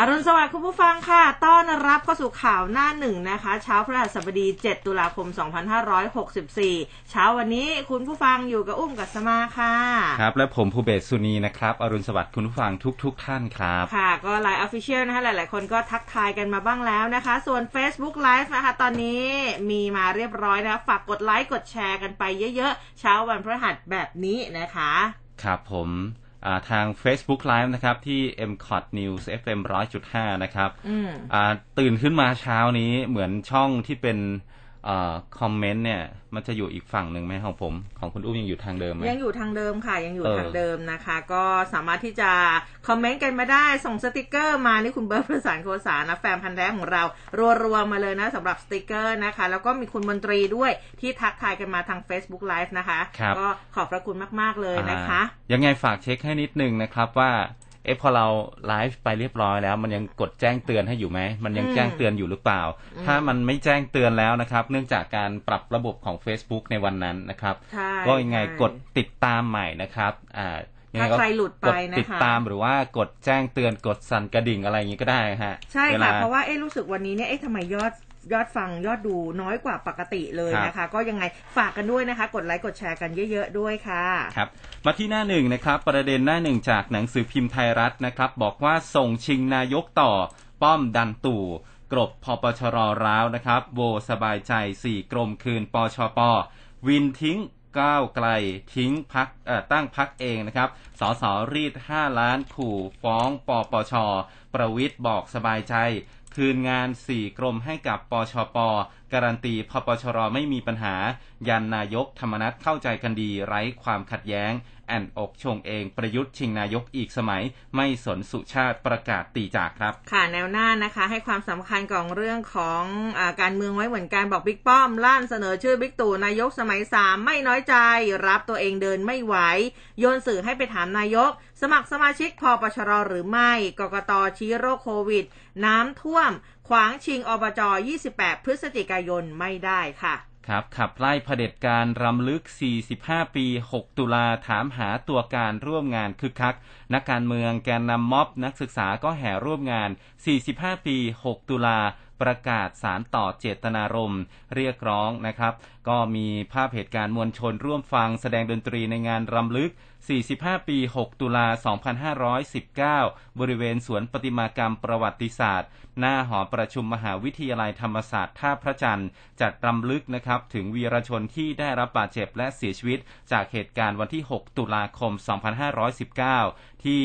อรุณสวัสดิ์คุณผู้ฟังค่ะ ต้อนรับเข้าสู่ข่าวหน้าหนึ่งนะคะ เช้าพฤหัสบดี 7 ตุลาคม 2564 เช้าวันนี้คุณผู้ฟังอยู่กับอุ้มกับสมาค่ะ ครับ และผมภูเบศสุนีนะครับ อรุณสวัสดิ์คุณผู้ฟังทุกๆทท่านครับ ค่ะ ก็ LINE Official นะคะ หลายๆ คนก็ทักทายกันมาบ้างแล้วนะคะ ส่วน Facebook Live นะคะ ตอนนี้มีมาเรียบร้อยนะคะฝากกดไลค์ กดแชร์กันไปเยอะๆ เช้าวันพฤหัสแบบนี้นะคะ ครับผม ทาง Facebook Live นะครับ ที่ m c o t News FM 100.5 นะครับตื่นขึ้นมาเช้านี้เหมือนช่องที่เป็น comment เนี่ย มันจะอยู่อีกฝั่งหนึ่งไหมของผม ของคุณอุ้มยังอยู่ทางเดิมไหมยังอยู่ทางเดิมค่ะ ยังอยู่ทางเดิมนะคะ ก็สามารถที่จะ comment กันมาได้ส่งสติกเกอร์มานี่คุณเบิร์ตประสานโคสานะแฟนพันธุ์แท้ของเรารัวๆมาเลยนะสำหรับสติกเกอร์นะคะ แล้วก็มีคุณมนตรีด้วยที่ทักทายกันมาทาง Facebook Live นะคะ ก็ขอบพระคุณมากๆเลยนะคะ ยังไงฝากเช็คให้นิดนึงนะครับว่า เอ๊ะพอเราไลฟ์ไปเรียบร้อยแล้ว มันยังกดแจ้งเตือนให้อยู่ไหม มันยังแจ้งเตือนอยู่หรือเปล่า ถ้ามันไม่แจ้งเตือนแล้วนะครับ เนื่องจากการปรับระบบของ Facebook ในวันนั้นนะครับ ก็ยังไงกดติดตามใหม่นะครับอ่าถ้าใครหลุดไปนะคะติดตามหรือว่ากดแจ้งเตือนกดสั่นกระดิ่งอะไรอย่างนี้ก็ได้ฮะ ใช่ค่ะ เพราะว่าเอ๊ะรู้สึกวันนี้เนี่ยเอ๊ะทำไมยอด ยอดฟังยอดดูน้อยกว่าปกติเลยนะคะ ก็ยังไงฝากกันด้วยนะคะ กดไลค์กดแชร์กันเยอะๆด้วยค่ะครับมาที่หน้าหนึ่งนะครับ ประเด็นหน้าหนึ่งจากหนังสือพิมพ์ไทยรัฐนะครับ บอกว่าส่งชิงนายกต่อป้อมดันตู่กรบพปชรร้าวนะครับ โวสบายใจสี่กรมคืนปชป วินทิ้งก้าวไกลทิ้งพักตั้งพักเองนะครับ สสรีด 5 ล้านขู่ฟ้องปปช ประวิทย์บอกสบายใจ คืนงาน 4 กรมให้กับปชป การันตีพปชรไม่มีปัญหา ยันนายกธรรมนัฐเข้าใจกันดีไร้ความขัดแย้ง แอนอกชงเองประยุทธ์ชิงนายกอีกสมัย ไม่สนสุชาติประกาศตีจากครับ ค่ะแนวหน้านะคะ ให้ความสำคัญของเรื่องของอการเมืองไว้เหมือนกันบอกบิ๊กป้อมล่านเสนอชื่อบิ๊กตู่นายกสมัยสามไม่น้อยใจ รับตัวเองเดินไม่ไหวโยนสื่อให้ไปถามนายก สมัครสมาชิกพอปชรหรือไม่กกตชี้โรคโควิด น้ำท่วม ขวางชิงอบจ 28 พฤศจิกายนไม่ได้ค่ะ ครับ ขับไล่เผด็จการรำลึก 45 ปี 6 ตุลาถามหาตัวการร่วมงานคึกคัก นักการเมืองแกนนำม็อบนักศึกษาก็แห่ร่วมงาน 45 ปี 6 ตุลา ประกาศสารต่อเจตนารมณ์เรียกร้องนะครับ ก็มีภาพเหตุการณ์มวลชนร่วมฟังแสดงดนตรีในงานรำลึก 45 ปี 6 ตุลา 2519 บริเวณสวนปฏิมากรรมประวัติศาสตร์ หน้าหอประชุมมหาวิทยาลัยธรรมศาสตร์ท่าพระจันทร์จัดรำลึกนะครับถึงวีรชนที่ได้รับบาดเจ็บและเสียชีวิต จากเหตุการณ์วันที่ 6 ตุลาคม 2519 ที่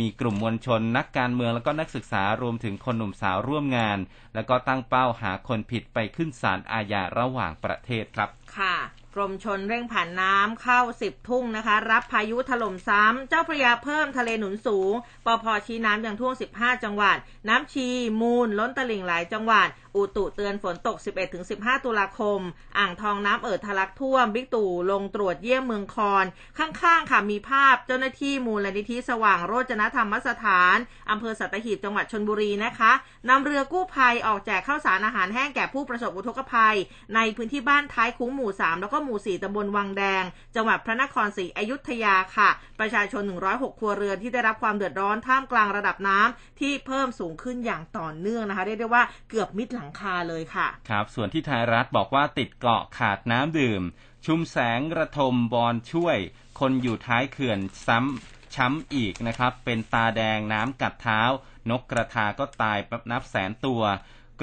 มีกลุ่มมวลชนนักการเมืองแล้วก็นักศึกษารวมถึงคนหนุ่มสาวร่วมงาน แล้วก็ตั้งเป้าหาคนผิดไปขึ้นศาลอาญาระหว่างประเทศครับ ค่ะ กรมชนเร่งผ่านน้ำเข้าสิบทุ่งนะคะ รับพายุถล่มซ้ำ เจ้าพระยาเพิ่มทะเลหนุนสูง ปอพอชี้น้ำอย่างท่วง 15 จังหวัด น้ำชี มูล ล้นตลิ่งหลายจังหวัด อุตุเตือนฝนตก 11-15 ตุลาคม อ่างทองน้ำเอิดทะลักท่วม บิ๊กตู่ลงตรวจเยี่ยมเมืองคอนข้างๆ ค่ะมีภาพเจ้าหน้าที่มูลนิธิสว่างโรจนธรรมสถานอำเภอสัตหีบจังหวัดชนบุรีนะคะนำเรือกู้ภัยออกแจกข้าวสารอาหารแห้งแก่ผู้ประสบอุทกภัย ในพื้นที่บ้านท้ายคุ้งหมู่ 3 แล้วก็หมู่ 4ตำบลวังแดง จังหวัดพระนครศรีอยุธยาค่ะ ประชาชน 106 ครัวเรือนที่ได้รับความเดือดร้อนท่ามกลางระดับน้ำที่เพิ่มสูงขึ้นอย่างต่อเนื่องนะคะเรียกได้ว่าเกือบมิดหลังคาเลยค่ะ ครับ ส่วนที่ไทยรัฐบอกว่าติดเกาะขาดน้ำดื่ม ชุมแสงระทมบอลช่วย คนอยู่ท้ายเขื่อนซ้ำช้ำอีกนะครับ เป็นตาแดงน้ำกัดเท้า นกกระทาก็ตายนับแสนตัว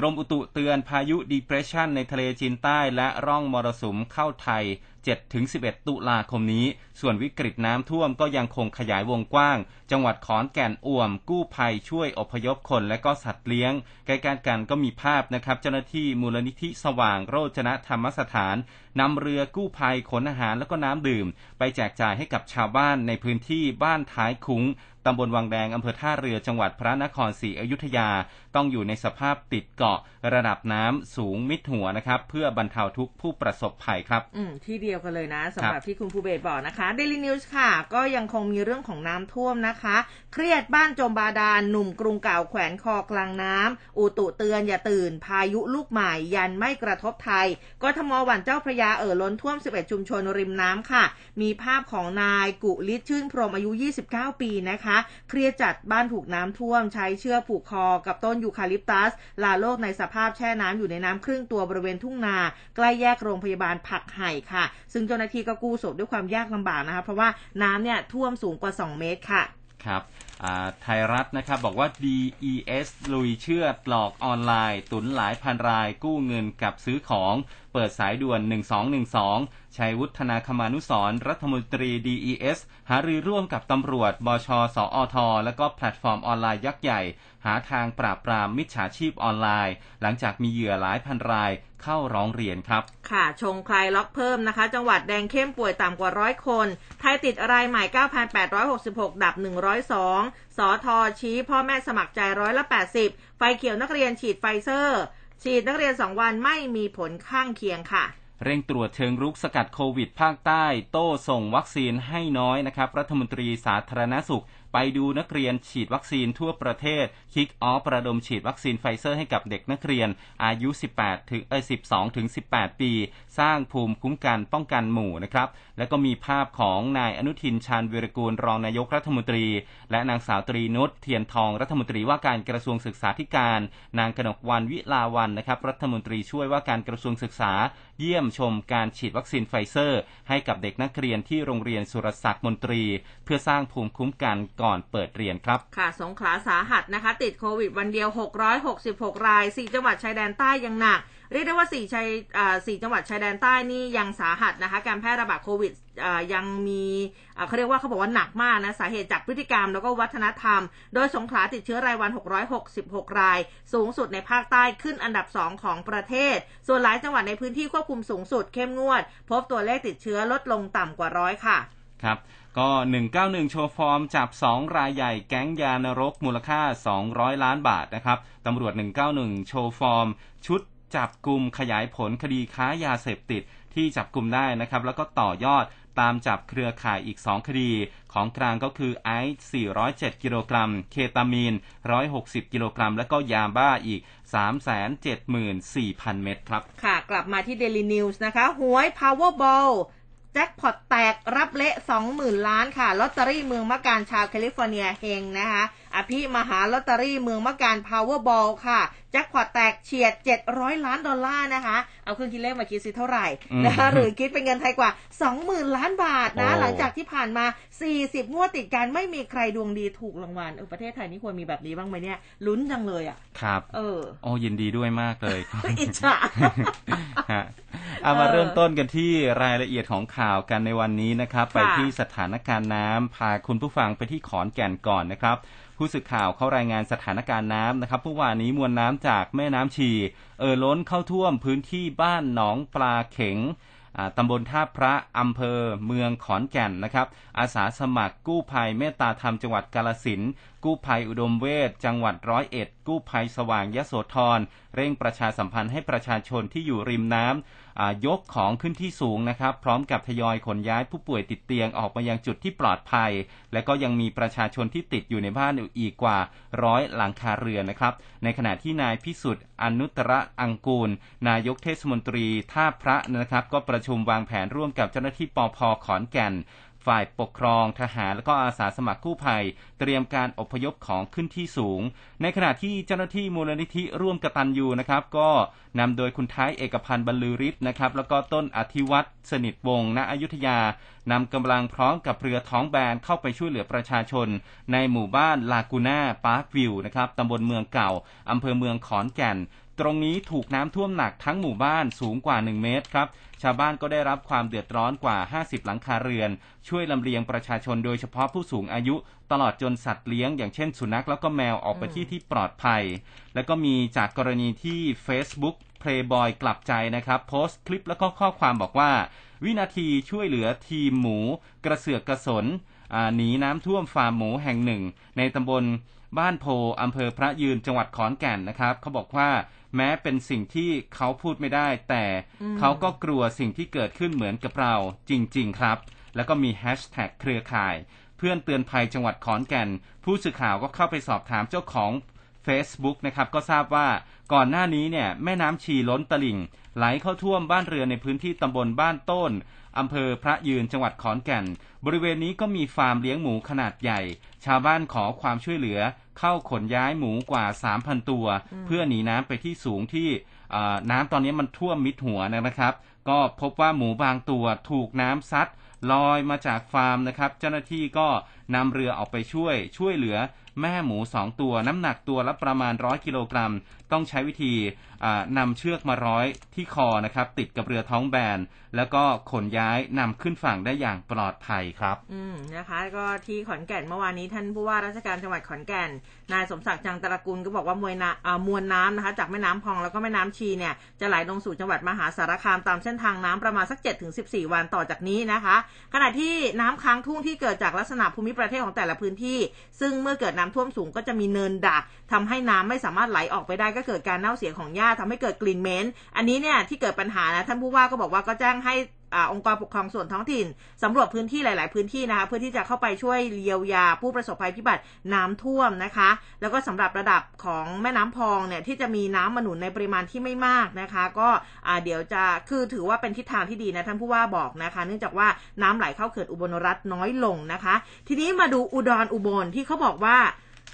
กรมอุตุเตือนพายุดีเพรสชันในทะเลจีนใต้และร่องมรสุมเข้าไทย 7-11 ตุลาคมนี้ ส่วนวิกฤตน้ำท่วมก็ยังคงขยายวงกว้าง จังหวัดขอนแก่นอ่วม กู้ภัยช่วยอพยพคนและก็สัตว์เลี้ยง ใกล้ๆกันก็มีภาพนะครับ เจ้าหน้าที่มูลนิธิสว่างโรจนธรรมสถานนำเรือกู้ภัยขนอาหารและก็น้ำดื่ม ไปแจกจ่ายให้กับชาวบ้านในพื้นที่บ้านท้ายคุ้งตำบลวังแดง อำเภอท่าเรือ จังหวัดพระนครศรีอยุธยาต้องอยู่ในสภาพติดเกาะระดับน้ำสูงมิดหัวนะครับ เพื่อบรรเทาทุกผู้ประสบภัยครับ อืมที่เดียวยวกันเลยนะสำหรับที่คุณภูเบศบอกนะคะ Daily News ค่ะ ก็ยังคงมีเรื่องของน้ำท่วมนะคะ เครียดบ้านจมบาดาลหนุ่มกรุงเก่าแขวนคอกลางน้ำอุตุเตือนอย่าตื่น พายุลูกใหม่ยันไม่กระทบไทยกทมหวันเจ้าพระยาเอ่อล้นท่วม 11 ชุมชนริมน้ำค่ะ มีภาพของนายกุลิศชื่นพรหมอายุ 29 ปีนะคะ เครียดจัดบ้านถูกน้ำท่วมใช้เชือกผูกคอกับต้นยูคาลิปตัส ลาโลกในสภาพแช่น้ำอยู่ในน้ำครึ่งตัวบริเวณทุ่งนา ใกล้แยกโรงพยาบาลผักไห่ค่ะ ซึ่งเจ้าหน้าที่ก็กู้ศพด้วยความยากลำบากนะคะ เพราะว่าน้ำเนี่ยท่วมสูงกว่า 2 เมตรค่ะครับไทยรัฐนะครับบอกว่า DES ลุยเชื่อดหลอกออนไลน์ ตุนหลายพันรายกู้เงินกับซื้อของ เปิดสายด่วน 1212 ชัยวุฒนาคมานุสรรัฐมนตรี DES หารือร่วมกับตำรวจ บช สอท และก็แพลตฟอร์มออนไลน์ยักษ์ใหญ่หาทางปราบปรามมิจฉาชีพออนไลน์ หลังจากมีเหยื่อหลายพันรายเข้าร้องเรียนครับ ค่ะ ชงคลายล็อกเพิ่มนะคะ จังหวัดแดงเข้มป่วยต่ำกว่าร้อยคน ไทยติดรายใหม่ 9,866 ดับ 102 สอทอชี้พ่อแม่สมัครใจร้อยละ 80 ไฟเขียวนักเรียนฉีดไฟเซอร์ ฉีดนักเรียน 2 วันไม่มีผลข้างเคียงค่ะเร่งตรวจเชิงรุกสกัดโควิดภาคใต้ โต้ส่งวัคซีนให้น้อยนะครับ รัฐมนตรีสาธารณสุข ไปดูนักเรียนฉีดวัคซีนทั่วประเทศ kick off ระดมฉีดวัคซีนไฟเซอร์ให้กับเด็กนักเรียน อายุ 18 ถึงเอ้ย12 ถึง 18 ปี สร้างภูมิคุ้มกันป้องกันหมู่นะครับ แล้วก็มีภาพของนายอนุทินชาญวีรกูลรองนายกรัฐมนตรี และนางสาวตรีนุชเทียนทองรัฐมนตรีว่าการกระทรวงศึกษาธิการ นางกนกวรรณวิลาวัลย์นะครับรัฐมนตรีช่วยว่าการกระทรวงศึกษา เยี่ยมชมการฉีดวัคซีนไฟเซอร์ ให้กับเด็กนักเรียนที่โรงเรียนสุรศักดิ์มนตรี เพื่อสร้างภูมิคุ้มกันก่อนเปิดเรียนครับค่ะสงขลาสาหัสนะคะ ติดโควิดวันเดียว 666 ราย 4 จังหวัดชายแดนใต้ยังหนัก เรียกได้ว่า4ชัยอ่จังหวัดชายแดนใต้นี่ยังสาหัสนะคะ การแพร่ระบาดโควิดยังมีเขาเรียกว่าเขาบอกว่าหนักมากนะ สาเหตุจากพฤติกรรมแล้วก็วัฒนธรรม โดยสงขลาติดเชื้อรายวัน 666 ราย สูงสุดในภาคใต้ขึ้นอันดับ 2 ของประเทศ ส่วนหลายจังหวัดในพื้นที่ควบคุมสูงสุดเข้มงวด พบตัวเลขติดเชื้อลดลงต่ำกว่าร้อยค่ะครับก็ 191 โชว์ฟอร์ม จับ 2 รายใหญ่แก๊งยานรกมูลค่า 200 ล้านบาทนะครับตำรวจ 191 โชว์ฟอร์ม ชุด จับกลุ่มขยายผลคดีค้ายาเสพติดที่จับกลุ่มได้นะครับ แล้วก็ต่อยอดตามจับเครือข่ายอีก 2 คดี ของกลางก็คือไอซ์407 กิโลกรัม เคตามีน 160 กิโลกรัม แล้วก็ยาบ้าอีก 374,000 เม็ดครับ ค่ะ กลับมาที่ Daily News นะคะ หวย Powerball แจ็คพอตแตกรับเละ 20,000 ล้านค่ะ ลอตเตอรี่เมืองมะการชาวแคลิฟอร์เนียเฮงนะคะอภิมหาลอตเตอรี่เมืองมะการ Powerball ค่ะแจ็คพอตแตกเฉียด 700 ล้านดอลลาร์นะคะ เอาเครื่องคิดเลขมาคิดสิเท่าไหร่นะคะหรือคิดเป็นเงินไทยกว่า 20,000 ล้านบาทนะโอ้หลังจากที่ผ่านมา 40 งวดติดกันไม่มีใครดวงดีถูกรางวัลเออประเทศไทยนี่ควรมีแบบนี้บ้างไหมเนี่ยลุ้นจังเลยอะครับเออโอ้ยินดีด้วยมากเลยครับอิจฉาฮะเอามาเออเริ่มต้นกันที่รายละเอียดของข่าวกันในวันนี้นะครับ ไปที่สถานการณ์น้ำพาคุณผู้ฟังไปที่ขอนแก่นก่อนนะครับ ผู้สื่อข่าวเขารายงานสถานการณ์น้ำนะครับเมื่อวานนี้มวลน้ำจากแม่น้ำชี เอ่อล้นเข้าท่วมพื้นที่บ้านหนองปลาเข็งตำบลท่าพระอำเภอเมืองขอนแก่นนะครับ อาสาสมัครกู้ภัยเมตตาธรรมจังหวัดกาลสินกู้ภัยอุดมเวทจังหวัดร้อยเอ็ด กู้ภัยสว่างยโสธรเร่งประชาสัมพันธ์ให้ประชาชนที่อยู่ริมน้ำ ยกของขึ้นที่สูงนะครับ พร้อมกับทยอยขนย้ายผู้ป่วยติดเตียงออกมายังจุดที่ปลอดภัย และก็ยังมีประชาชนที่ติดอยู่ในบ้านอีกกว่าร้อยหลังคาเรือนนะครับ ในขณะที่นายพิสุทธิ์อนุตระอังกูล นายกเทศมนตรีท่าพระนะครับ ก็ประชุมวางแผนร่วมกับเจ้าหน้าที่ปอพขอนแก่น ฝ่ายปกครองทหารและก็อาสาสมัครกู้ภัย เตรียมการอพยพของขึ้นที่สูง ในขณะที่เจ้าหน้าที่มูลนิธิร่วมกตันยูนะครับ ก็นำโดยคุณท้ายเอกพันธ์บรรลือฤทธิ์นะครับแล้วก็ต้นอธิวัตรสนิทวงศ์ณอยุธยา นำกำลังพร้อมกับเรือท้องแบนเข้าไปช่วยเหลือประชาชน ในหมู่บ้านลากูน่าปาร์ควิวนะครับตำบลเมืองเก่าอำเภอเมืองขอนแก่น ตรงนี้ถูกน้ำท่วมหนักทั้งหมู่บ้านสูงกว่า 1 เมตรครับชาวบ้านก็ได้รับความเดือดร้อนกว่า 50 หลังคาเรือน ช่วยลำเลียงประชาชนโดยเฉพาะผู้สูงอายุ ตลอดจนสัตว์เลี้ยง อย่างเช่นสุนัขแล้วก็แมวออกไปที่ที่ปลอดภัย แล้วก็มีจากกรณีที่ Facebook Playboy กลับใจนะครับ โพสต์คลิปแล้วก็ข้อความบอกว่า วินาทีช่วยเหลือทีมหมูกระเสือกกระสนอ่าหนีน้ำท่วมฟาร์มหมูแห่งหนึ่ง ในตำบลบ้านโพอำเภอพระยืนจังหวัดขอนแก่นนะครับ เขาบอกว่าแม้เป็นสิ่งที่เขาพูดไม่ได้ แต่เขาก็กลัวสิ่งที่เกิดขึ้นเหมือนกับเราจริง ๆ ครับ แล้วก็มีแฮชแท็กเครือข่าย เพื่อนเตือนภัยจังหวัดขอนแก่น ผู้สื่อข่าวก็เข้าไปสอบถามเจ้าของ Facebook นะครับก็ทราบว่าก่อนหน้านี้เนี่ยแม่น้ำชีล้นตลิ่ง ไหลเข้าท่วมบ้านเรือนในพื้นที่ตำบลบ้านต้นอำเภอพระยืนจังหวัดขอนแก่น บริเวณนี้ก็มีฟาร์มเลี้ยงหมูขนาดใหญ่ ชาวบ้านขอความช่วยเหลือ เข้าขนย้ายหมูกว่า 3,000 ตัว เพื่อหนีน้ำไปที่สูงที่น้ำตอนนี้มันท่วมมิดหัวนะครับ ก็พบว่าหมูบางตัวถูกน้ำซัดลอยมาจากฟาร์มนะครับ เจ้าหน้าที่ก็นำเรือออกไปช่วยช่วยเหลือ แม่หมูสองตัวน้ำหนักตัวละประมาณร้อยกิโลกรัมต้องใช้วิธี นำเชือกมาร้อยที่คอนะครับ ติดกับเรือท้องแบน แล้วก็ขนย้ายนำขึ้นฝั่งได้อย่างปลอดภัยครับ อืมนะคะ ก็ที่ขอนแก่นเมื่อวานนี้ท่านผู้ว่าราชการจังหวัดขอนแก่น นายสมศักดิ์จังตระกูลก็บอกว่ามวยนามวลน้ำนะคะ จากแม่น้ำพองแล้วก็แม่น้ำชีเนี่ยจะไหลลงสู่จังหวัดมหาสารคามตามเส้นทางน้ำประมาณสัก 7-14ถึงวันต่อจากนี้นะคะ ขณะที่น้ำค้างทุ่งที่เกิดจากลักษณะภูมิประเทศของแต่ละพื้นที่ ซึ่งเมื่อเกิดน้ำท่วมสูงก็จะมีเนินดักทำให้น้ำไม่สามารถไหลออกไปได้ก็เกิดการเน่าเสียของหญ้าทำให้เกิดกลิ่นเหม็นอันนี้เนี่ยที่เกิดปัญหานะท่านผู้ว่าก็บอกว่าก็แจ้งให้องค์กรปกครองส่วนท้องถิ่นสำรวจพื้นที่หลาย ๆ พื้นที่นะคะเพื่อที่จะเข้าไปช่วยเยียวยาผู้ประสบภัยพิบัติน้ำท่วมนะคะ แล้วก็สำหรับระดับของแม่น้ำพองเนี่ยที่จะมีน้ำมาหนุนในปริมาณที่ไม่มากนะคะ ก็เดี๋ยวจะคือถือว่าเป็นทิศทางที่ดีนะท่านผู้ว่าบอกนะคะ เนื่องจากว่าน้ำไหลเข้าเขื่อนอุบลรัฐน้อยลงนะคะ ทีนี้มาดูอุดรออุบลที่เขาบอกว่า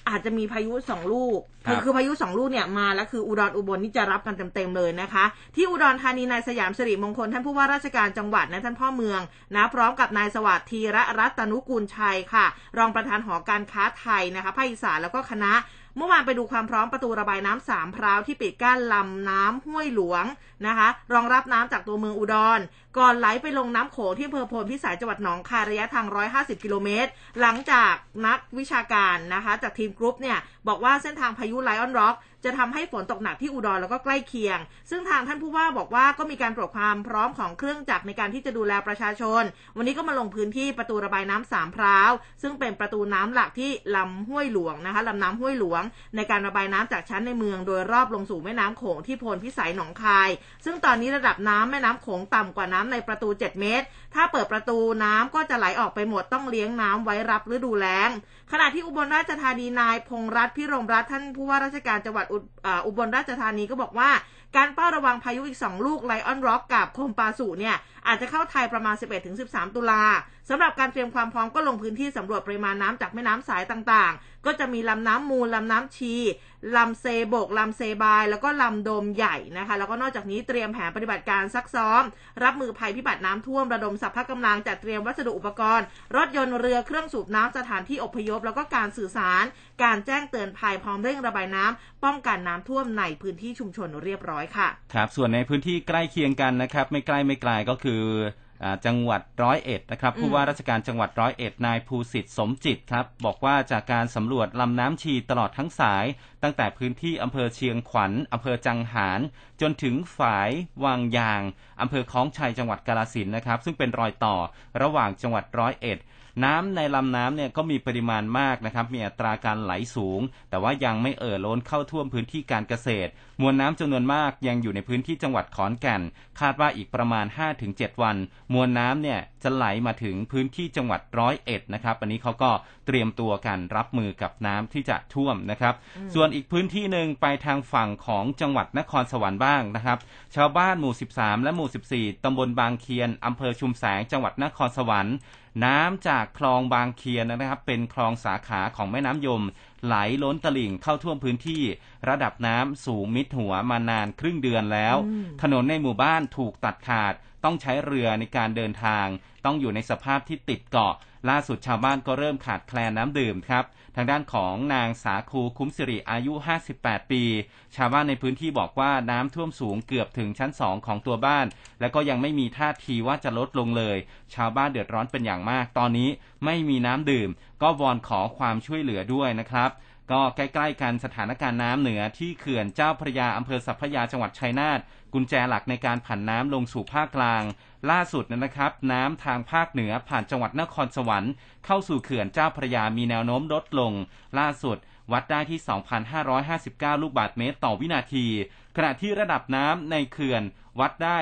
อาจจะมีพายุสองลูกคือคือพายุสองลูกเนี่ยมาแล้วคืออุดรอุบลนี่จะรับกันเต็มๆเลยนะคะ ที่อุดรธานีนายสยามสิริมงคลท่านผู้ว่าราชการจังหวัดนะท่านพ่อเมืองนะพร้อมกับนายสวัสดิ์ธีระรัตนุกูลชัยค่ะ รองประธานหอการค้าไทยนะคะภาคอีสานแล้วก็คณะเมื่อวานไปดูความพร้อมประตูระบายน้ำสามพร้าวที่ปิดกั้นลำน้ำห้วยหลวง นะคะ รองรับน้ำจากตัวเมืองอุดร ก่อนไหลไปลงน้ำโขงที่อำเภอโพนพิสัยจังหวัดหนองคายระยะทาง 150 กิโลเมตร หลังจากนักวิชาการนะคะ จากทีมกรุ๊ปเนี่ย บอกว่าเส้นทางพายุไลออนร็อกจะทำให้ฝนตกหนักที่อุดรแล้วก็ใกล้เคียง ซึ่งทางท่านผู้ว่าบอกว่าก็มีการตรวจความพร้อมของเครื่องจักรในการที่จะดูแลประชาชน วันนี้ก็มาลงพื้นที่ประตูระบายน้ำสามพร้าว ซึ่งเป็นประตูน้ำหลักที่ลำห้วยหลวงนะคะลำน้ำห้วยหลวง ในการระบายน้ำจากชั้นในเมือง โดยรอบลงสู่แม่น้ำโขงที่โพนพิสัยหนองคายซึ่งตอนนี้ระดับน้ำแม่น้ำโขงต่ำกว่าน้ำในประตู 7 เมตร ถ้าเปิดประตูน้ำก็จะไหลออกไปหมดต้องเลี้ยงน้ำไว้รับฤดูแล้งขณะที่อุบลราชธานีนายพงศ์รัตน์ภิรมย์รัตน์ท่านผู้ว่าราชการจังหวัดอุบลราชธานีก็บอกว่า การเฝ้าระวังพายุอีก 2 ลูกไลออนร็อกกับคมปาซุเนี่ยอาจจะเข้าไทยประมาณ 11-13 ตุลาสำหรับการเตรียมความพร้อมก็ลงพื้นที่สำรวจปริมาณน้ำจากแม่น้ำสายต่างๆ ก็จะมีลำน้ำมูลลำน้ำชีลำเซโบกลำเซบาย แล้วก็ลำโดมใหญ่นะคะ แล้วก็นอกจากนี้เตรียมแผนปฏิบัติการซักซ้อม รับมือภัยพิบัติน้ำท่วมระดมสัพพกำลังจัดเตรียมวัสดุอุปกรณ์ รถยนต์เรือเครื่องสูบน้ำสถานที่อพยพแล้วก็การสื่อสาร การแจ้งเตือนภัยพร้อมเร่งระบายน้ำป้องกันน้ำท่วมในพื้นที่ชุมชนเรียบร้อยค่ะ ครับ ส่วนในพื้นที่ใกล้เคียงกันนะครับ ไม่ใกล้ไม่ไกลก็คือจังหวัดร้อยเอ็ดนะครับผู้ว่าราชการจังหวัดร้อยเอ็ดนายภูสิทธิ์สมจิตครับบอกว่าจากการสำรวจลำน้ำชีตลอดทั้งสาย ตั้งแต่พื้นที่อำเภอเชียงขวัญอำเภอจังหาร จนถึงฝายวังยางอำเภอคล้องชัยจังหวัดกาลสินนะครับซึ่งเป็นรอยต่อระหว่างจังหวัดร้อยเอ็ด น้ำในลำน้ำเนี่ยก็มีปริมาณมากนะครับมีอัตราการไหลสูง แต่ว่ายังไม่เอ่อล้นเข้าท่วมพื้นที่การเกษตร มวลน้ำจำนวนมากยังอยู่ในพื้นที่จังหวัดขอนแก่น คาดว่าอีกประมาณ 5-7 วัน มวลน้ำเนี่ยจะไหลมาถึงพื้นที่จังหวัดร้อยเอ็ดนะครับอันนี้เขาก็เตรียมตัวกันรับมือกับน้ำที่จะท่วมนะครับ ส่วนอีกพื้นที่หนึ่งไปทางฝั่งของจังหวัดนครสวรรค์บ้างนะครับ ชาวบ้านหมู่ 13 และหมู่ 14ตำบลบางเคียนอำเภอชุมแสงจังหวัดนครสวรรค์ น้ำจากคลองบางเคียนนะครับ เป็นคลองสาขาของแม่น้ำยม ไหลล้นตลิ่งเข้าท่วมพื้นที่ ระดับน้ำสูงมิดหัวมานานครึ่งเดือนแล้ว ถนนในหมู่บ้านถูกตัดขาด ต้องใช้เรือในการเดินทาง ต้องอยู่ในสภาพที่ติดเกาะ ล่าสุดชาวบ้านก็เริ่มขาดแคลนน้ำดื่มครับ ทางด้านของนางสาคูคุ้มสิริอายุ 58 ปี ชาวบ้านในพื้นที่บอกว่าน้ำท่วมสูงเกือบถึงชั้นสองของตัวบ้าน และก็ยังไม่มีท่าทีว่าจะลดลงเลย ชาวบ้านเดือดร้อนเป็นอย่างมาก ตอนนี้ไม่มีน้ำดื่ม ก็วอนขอความช่วยเหลือด้วยนะครับก็ใกล้ ๆ กันสถานการณ์น้ำเหนือที่เขื่อนเจ้าพระยาอำเภอสัพพยาจังหวัดชัยนาท กุญแจหลักในการผันน้ำลงสู่ภาคกลาง ล่าสุดนะครับ น้ำทางภาคเหนือผ่านจังหวัดนครสวรรค์เข้าสู่เขื่อนเจ้าพระยามีแนวโน้มลดลง ล่าสุดวัดได้ที่ 2,559 ลูกบาศก์เมตรต่อวินาที ขณะที่ระดับน้ำในเขื่อน วัดได้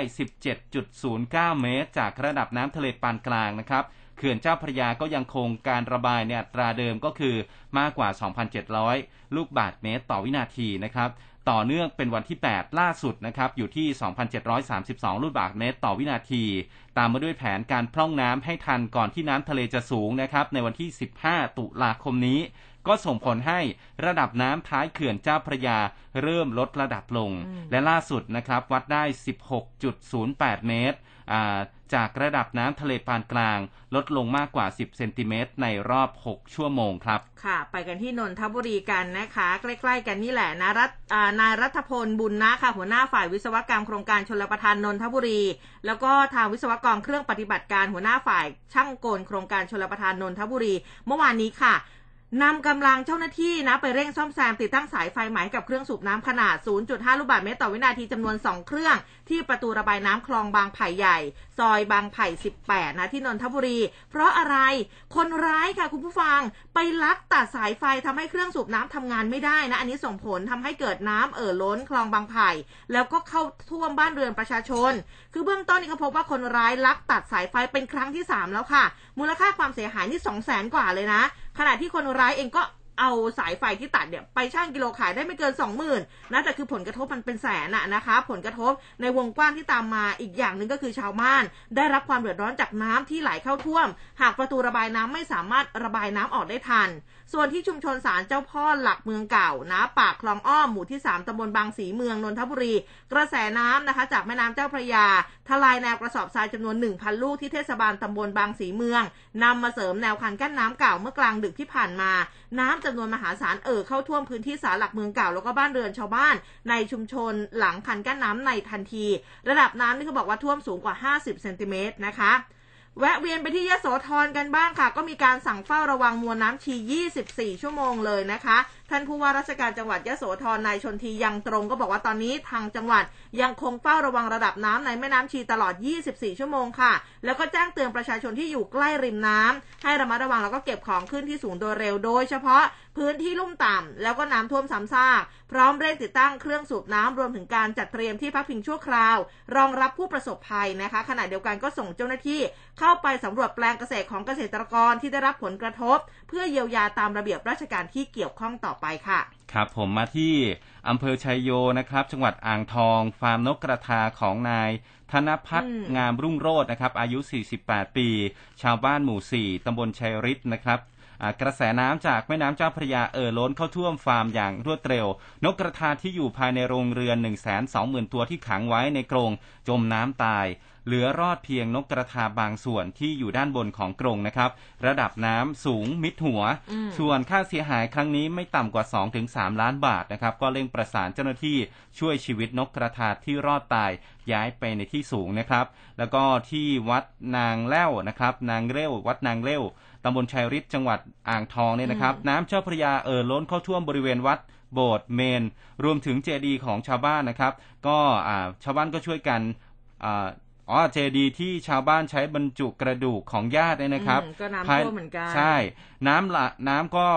17.09 เมตร จากระดับน้ำทะเลปานกลางนะครับเขื่อนเจ้าพระยาก็ยังคงการระบายเนี่ยตราเดิมก็คือมากกว่า 2,700 ลูกบาศก์เมตรต่อวินาทีนะครับ ต่อเนื่องเป็นวันที่ 8 ล่าสุดนะครับอยู่ที่ 2,732 ลูกบาศก์เมตร ต่อวินาที ตามมาด้วยแผนการพร่องน้ำให้ทันก่อนที่น้ำทะเลจะสูงนะครับในวันที่ 15 ตุลาคมนี้ ก็ส่งผลให้ระดับน้ำท้ายเขื่อนเจ้าพระยาเริ่มลดระดับลง และล่าสุดนะครับวัดได้ 16.08 เมตร จากระดับน้ำทะเลปานกลาง ลดลงมากกว่า 10 เซนติเมตรในรอบ 6 ชั่วโมงครับ ค่ะ ไปกันที่นนทบุรีกันนะคะ ใกล้ ๆ กันนี่แหละนะรัฐนายรัฐพลบุญนะค่ะ หัวหน้าฝ่ายวิศวกรรมโครงการชลประทานนนทบุรี แล้วก็ทางวิศวกรเครื่องปฏิบัติการหัวหน้าฝ่ายช่างกลโครงการชลประทานนนทบุรี เมื่อวานนี้ค่ะ นำกำลังเจ้าหน้าที่นะไปเร่งซ่อมแซมติดตั้งสายไฟใหม่กับเครื่องสูบน้ำขนาด 0.5 ลูกบาศก์เมตรต่อวินาทีจำนวน 2 เครื่อง ที่ประตูระบายน้ำคลองบางไผ่ใหญ่ ซอยบางไผ่ 18 นะที่นนทบุรี เพราะอะไร คนร้ายค่ะคุณผู้ฟัง ไปลักตัดสายไฟทำให้เครื่องสูบน้ำทำงานไม่ได้นะ อันนี้ส่งผลทำให้เกิดน้ำเอ่อล้นคลองบางไผ่ แล้วก็เข้าท่วมบ้านเรือนประชาชน คือเบื้องต้นนี่ก็พบว่าคนร้ายลักตัดสายไฟเป็นครั้งที่ 3 แล้วค่ะ มูลค่าความเสียหายนี่ 2 0 0 0 0 0 กว่าเลยนะ ขณะที่คนร้ายเองก็เอาสายไฟที่ตัดเนี่ยไปช่างกิโลขายได้ไม่เกินสองหมื่นนะแต่คือผลกระทบมันเป็นแสนอะนะคะ ผลกระทบในวงกว้างที่ตามมาอีกอย่างหนึ่งก็คือชาวบ้าน ได้รับความเดือดร้อนจากน้ำที่ไหลเข้าท่วม หากประตูระบายน้ำไม่สามารถระบายน้ำออกได้ทัน ส่วนที่ชุมชนสารเจ้าพ่อหลักเมืองเก่านะปากคลองอ้อมหมู่ที่ 3ตำบลบางสีเมืองนนทบุรี กระแสน้ำนะคะ จากแม่น้ำเจ้าพระยา ทลายแนวกระสอบทรายจำนวน 1,000 ลูกที่เทศบาลตำบลบางสีเมืองนำมาเสริมแนวคันกั้นน้ำเก่าเมื่อกลางดึกที่ผ่านมา น้ำจำนวนมหาศาลเอ่อเข้าท่วมพื้นที่สารหลักเมืองเก่าแล้วก็บ้านเรือนชาวบ้าน ในชุมชนหลังคันกั้นน้ำในทันที ระดับน้ำนี่เขาบอกว่าท่วมสูงกว่า 50เซนติเมตรนะคะ แวะเวียนไปที่ยโสธรกันบ้างค่ะ ก็มีการสั่งเฝ้าระวังมวลน้ำชี 24 ชั่วโมงเลยนะคะ ท่านผู้ว่าราชการจังหวัดยะโสธรนายชนทียังตรงก็บอกว่าตอนนี้ทางจังหวัดยังคงเฝ้าระวังระดับน้ำในแม่น้ำชีตลอด 24 ชั่วโมงค่ะ แล้วก็แจ้งเตือนประชาชนที่อยู่ใกล้ริมน้ำให้ระมัดระวังแล้วก็เก็บของขึ้นที่สูงโดยเร็วโดยเฉพาะพื้นที่ลุ่มต่ำแล้วก็น้ำท่วมซ้ำซากพร้อมเร่งติดตั้งเครื่องสูบน้ำรวมถึงการจัดเตรียมที่พักพิงชั่วคราว รองรับผู้ประสบภัยนะคะ ขณะเดียวกันก็ส่งเจ้าหน้าที่เข้าไปสำรวจแปลงเกษตรของเกษตรกรที่ได้รับผลกระทบ พื่อเยียวยาตามระเบียบราชการที่เกี่ยวข้องต่อไปค่ะ ครับผมมาที่อำเภอชัยโยนะครับ จังหวัดอ่างทอง ฟาร์มนกกระทาของนาย ธนพัฒน์งามรุ่งโรจน์นะครับ อายุ 48 ปี ชาวบ้านหมู่ 4 ตำบลชัยฤทธิ์นะครับกระแสน้ำจากแม่น้ำเจ้าพระยาเอ่อล้นเข้าท่วมฟาร์มอย่างรวดเร็ว นกกระทาที่อยู่ภายในโรงเรือน 1 2 0 0 0 0 ตัวที่ขังไว้ในกรงจมน้ำตาย เหลือรอดเพียงนกกระทาบางส่วนที่อยู่ด้านบนของกรงนะครับ ระดับน้ำสูงมิดหัว ส่วนค่าเสียหายครั้งนี้ไม่ต่ำกว่า 2-3 ล้านบาทนะครับ ก็เร่งประสานเจ้าหน้าที่ช่วยชีวิตนกกระทาที่รอดตายย้ายไปในที่สูงนะครับ แล้วก็ที่วัดนางเล่วนะครับ นางเล่ววัดนางเล่วตำบลชัยฤทธิ์จังหวัดอ่างทองเนี่ยนะครับ น้ำเจ้าพระยาเอ่อล้นเข้าท่วมบริเวณวัดโบสถ์เมน รวมถึงเจดีย์ของชาวบ้านนะครับ ก็ชาวบ้านก็ช่วยกัน อ๋อเจดีย์ที่ชาวบ้านใช้บรรจุกระดูกของญาติเนี่ยนะครับก็น้ำท่วมเหมือนกันใช่ น้ำละน้ำก็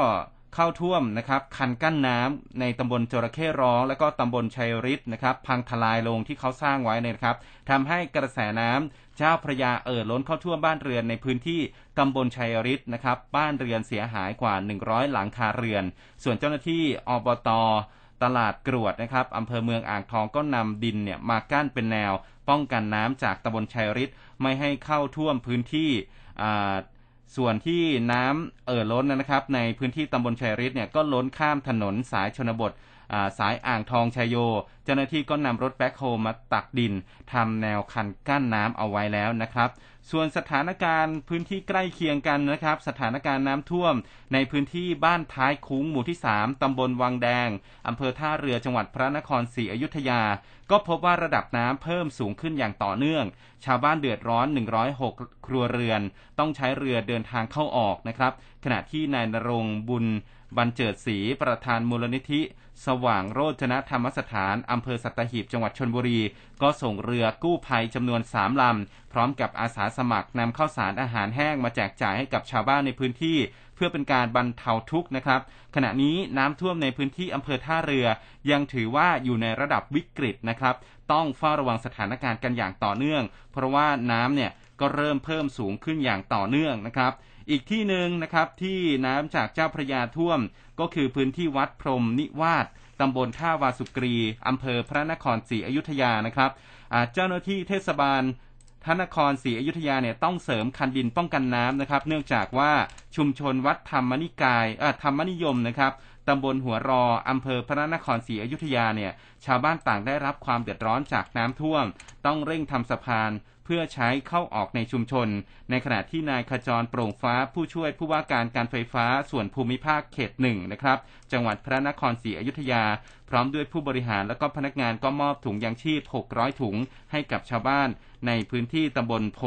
เข้าท่วมนะครับ คันกั้นน้ำในตำบลจระเข้ร้อง และก็ตำบลชัยฤทธิ์นะครับ พังทลายลงที่เขาสร้างไว้นะครับทำให้กระแสน้ำเจ้าพระยาเอ่อล้นเข้าท่วมบ้านเรือนในพื้นที่ตำบลชัยฤทธิ์นะครับ บ้านเรือนเสียหายกว่า 100 หลังคาเรือน ส่วนเจ้าหน้าที่อบตตลาดกรวดนะครับอำเภอเมืองอ่างทองก็นำดินเนี่ยมากั้นเป็นแนว ป้องกันน้ำจากตำบลชัยฤทธิ์ไม่ให้เข้าท่วมพื้นที่ส่วนที่น้ำเอ่อล้นนะครับ ในพื้นที่ตำบลชัยฤทธิ์เนี่ยก็ล้นข้ามถนนสายชนบท สายอ่างทองชัยโย เจ้าหน้าที่ก็นำรถแบ็คโฮมาตักดินทำแนวคันกั้นน้ำเอาไว้แล้วนะครับ ส่วนสถานการณ์พื้นที่ใกล้เคียงกันนะครับ สถานการณ์น้ำท่วม ในพื้นที่บ้านท้ายคุ้งหมู่ที่ 3ตำบลวังแดงอำเภอท่าเรือจังหวัดพระนครศรีอยุธยา ก็พบว่าระดับน้ำเพิ่มสูงขึ้นอย่างต่อเนื่อง ชาวบ้านเดือดร้อน 106 ครัวเรือน ต้องใช้เรือเดินทางเข้าออกนะครับ ขณะที่นายนรงบุญ บรรเจิดศรีประธานมูลนิธิ สว่างโรจนธรรมสถาน อำเภอสัตหีบจังหวัดชนบุรี ก็ส่งเรือกู้ภัยจำนวนสามลำ พร้อมกับอาสาสมัครนำข้าวสารอาหารแห้งมาแจกจ่ายให้กับชาวบ้านในพื้นที่ เพื่อเป็นการบรรเทาทุกข์นะครับ ขณะนี้น้ำท่วมในพื้นที่อำเภอท่าเรือ ยังถือว่าอยู่ในระดับวิกฤตนะครับ ต้องเฝ้าระวังสถานการณ์กันอย่างต่อเนื่อง เพราะว่าน้ำเนี่ยก็เริ่มเพิ่มสูงขึ้นอย่างต่อเนื่องนะครับ อีกที่หนึ่งนะครับที่น้ำจากเจ้าพระยาท่วม ก็คือพื้นที่วัดพรมนิวาสตำบลท่าวาสุกรีอำเภอพระนครศรีอยุธยานะครับเจ้าหน้าที่เทศบาลพระนครศรีอยุธยาเนี่ยต้องเสริมคันดินป้องกันน้ำนะครับ เนื่องจากว่าชุมชนวัดธรรมนิกายธรรมนิยมนะครับ ตำบลหัวรออำเภอพระนครศรีอยุธยาเนี่ย ชาวบ้านต่างได้รับความเดือดร้อนจากน้ำท่วม ต้องเร่งทำสะพานเพื่อใช้เข้าออกในชุมชน ในขณะที่นายขจรโปร่งฟ้าผู้ช่วยผู้ว่าการการไฟฟ้าส่วนภูมิภาคเขตหนึ่งนะครับ จังหวัดพระนครศรีอยุธยา พร้อมด้วยผู้บริหารและก็พนักงานก็มอบถุงยางชีพ 600 ถุงให้กับชาวบ้านในพื้นที่ตำบลโพ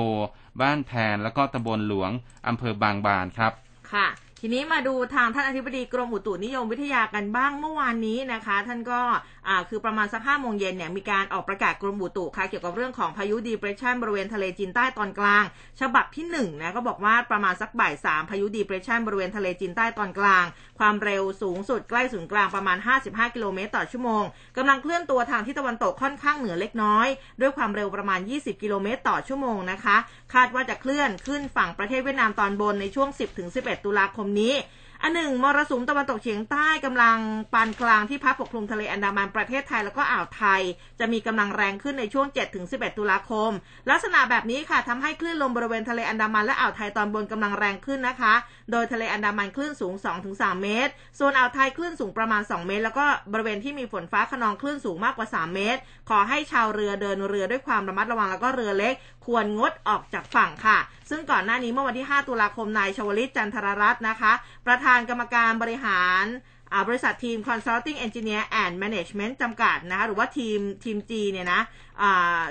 บ้านแพนแล้วก็ตำบลหลวงอำเภอบางบานครับ ค่ะ ทีนี้มาดูทางท่านอธิบดีกรมอุตุนิยมวิทยากันบ้างเมื่อวานนี้นะคะ ท่านก็อ่าคือประมาณสักห้าโมงเย็นเนี่ยมีการออกประกาศกรมอุตุค่ะเกี่ยวกับเรื่องของพายุดีเพรสชันบริเวณทะเลจีนใต้ตอนกลาง ฉบับที่1นนะก็บอกว่าประมาณสักบ่ายสามพายุดีเพรสชันบริเวณทะเลจีนใต้ตอนกลาง ความเร็วสูงสุดใกล้ศูนย์กลางประมาณ 55 กิโลเมตรต่อชั่วโมงกำลังเคลื่อนตัวทางทิศตะวันตกค่อนข้างเหนือเล็กน้อย ด้วยความเร็วประมาณ 20 กิโลเมตรต่อชั่วโมงนะคะ คาดว่าจะเคลื่อนขึ้นฝั่งประเทศเวียดนามตอนบนในช่วง 10-11 ตุลาคมนี้ อันหนึ่งมรสุมตะวันตกเฉียงใต้กำลังปานกลางที่พัดปกคลุมทะเลอันดามันประเทศไทยแล้วก็อ่าวไทย จะมีกำลังแรงขึ้นในช่วง 7-11 ตุลาคม ลักษณะแบบนี้ค่ะทำให้คลื่นลมบริเวณทะเลอันดามันและอ่าวไทยตอนบนกำลังแรงขึ้นนะคะ โดยทะเลอันดามันคลื่นสูง 2-3 เมตร ส่วนอ่าวไทยคลื่นสูงประมาณ 2 เมตร แล้วก็บริเวณที่มีฝนฟ้าขนองคลื่นสูงมากกว่า 3 เมตร ขอให้ชาวเรือเดินเรือด้วยความระมัดระวังแล้วก็เรือเล็ก ควรงดออกจากฝั่งค่ะ ซึ่งก่อนหน้านี้เมื่อวันที่ 5 ตุลาคมนายชวลิตจันทรรัตน์นะคะ ประธานกรรมการบริหารบริษัททีม Consulting Engineer and Management จำกัดนะคะหรือว่าทีมทีม G เนี่ยนะ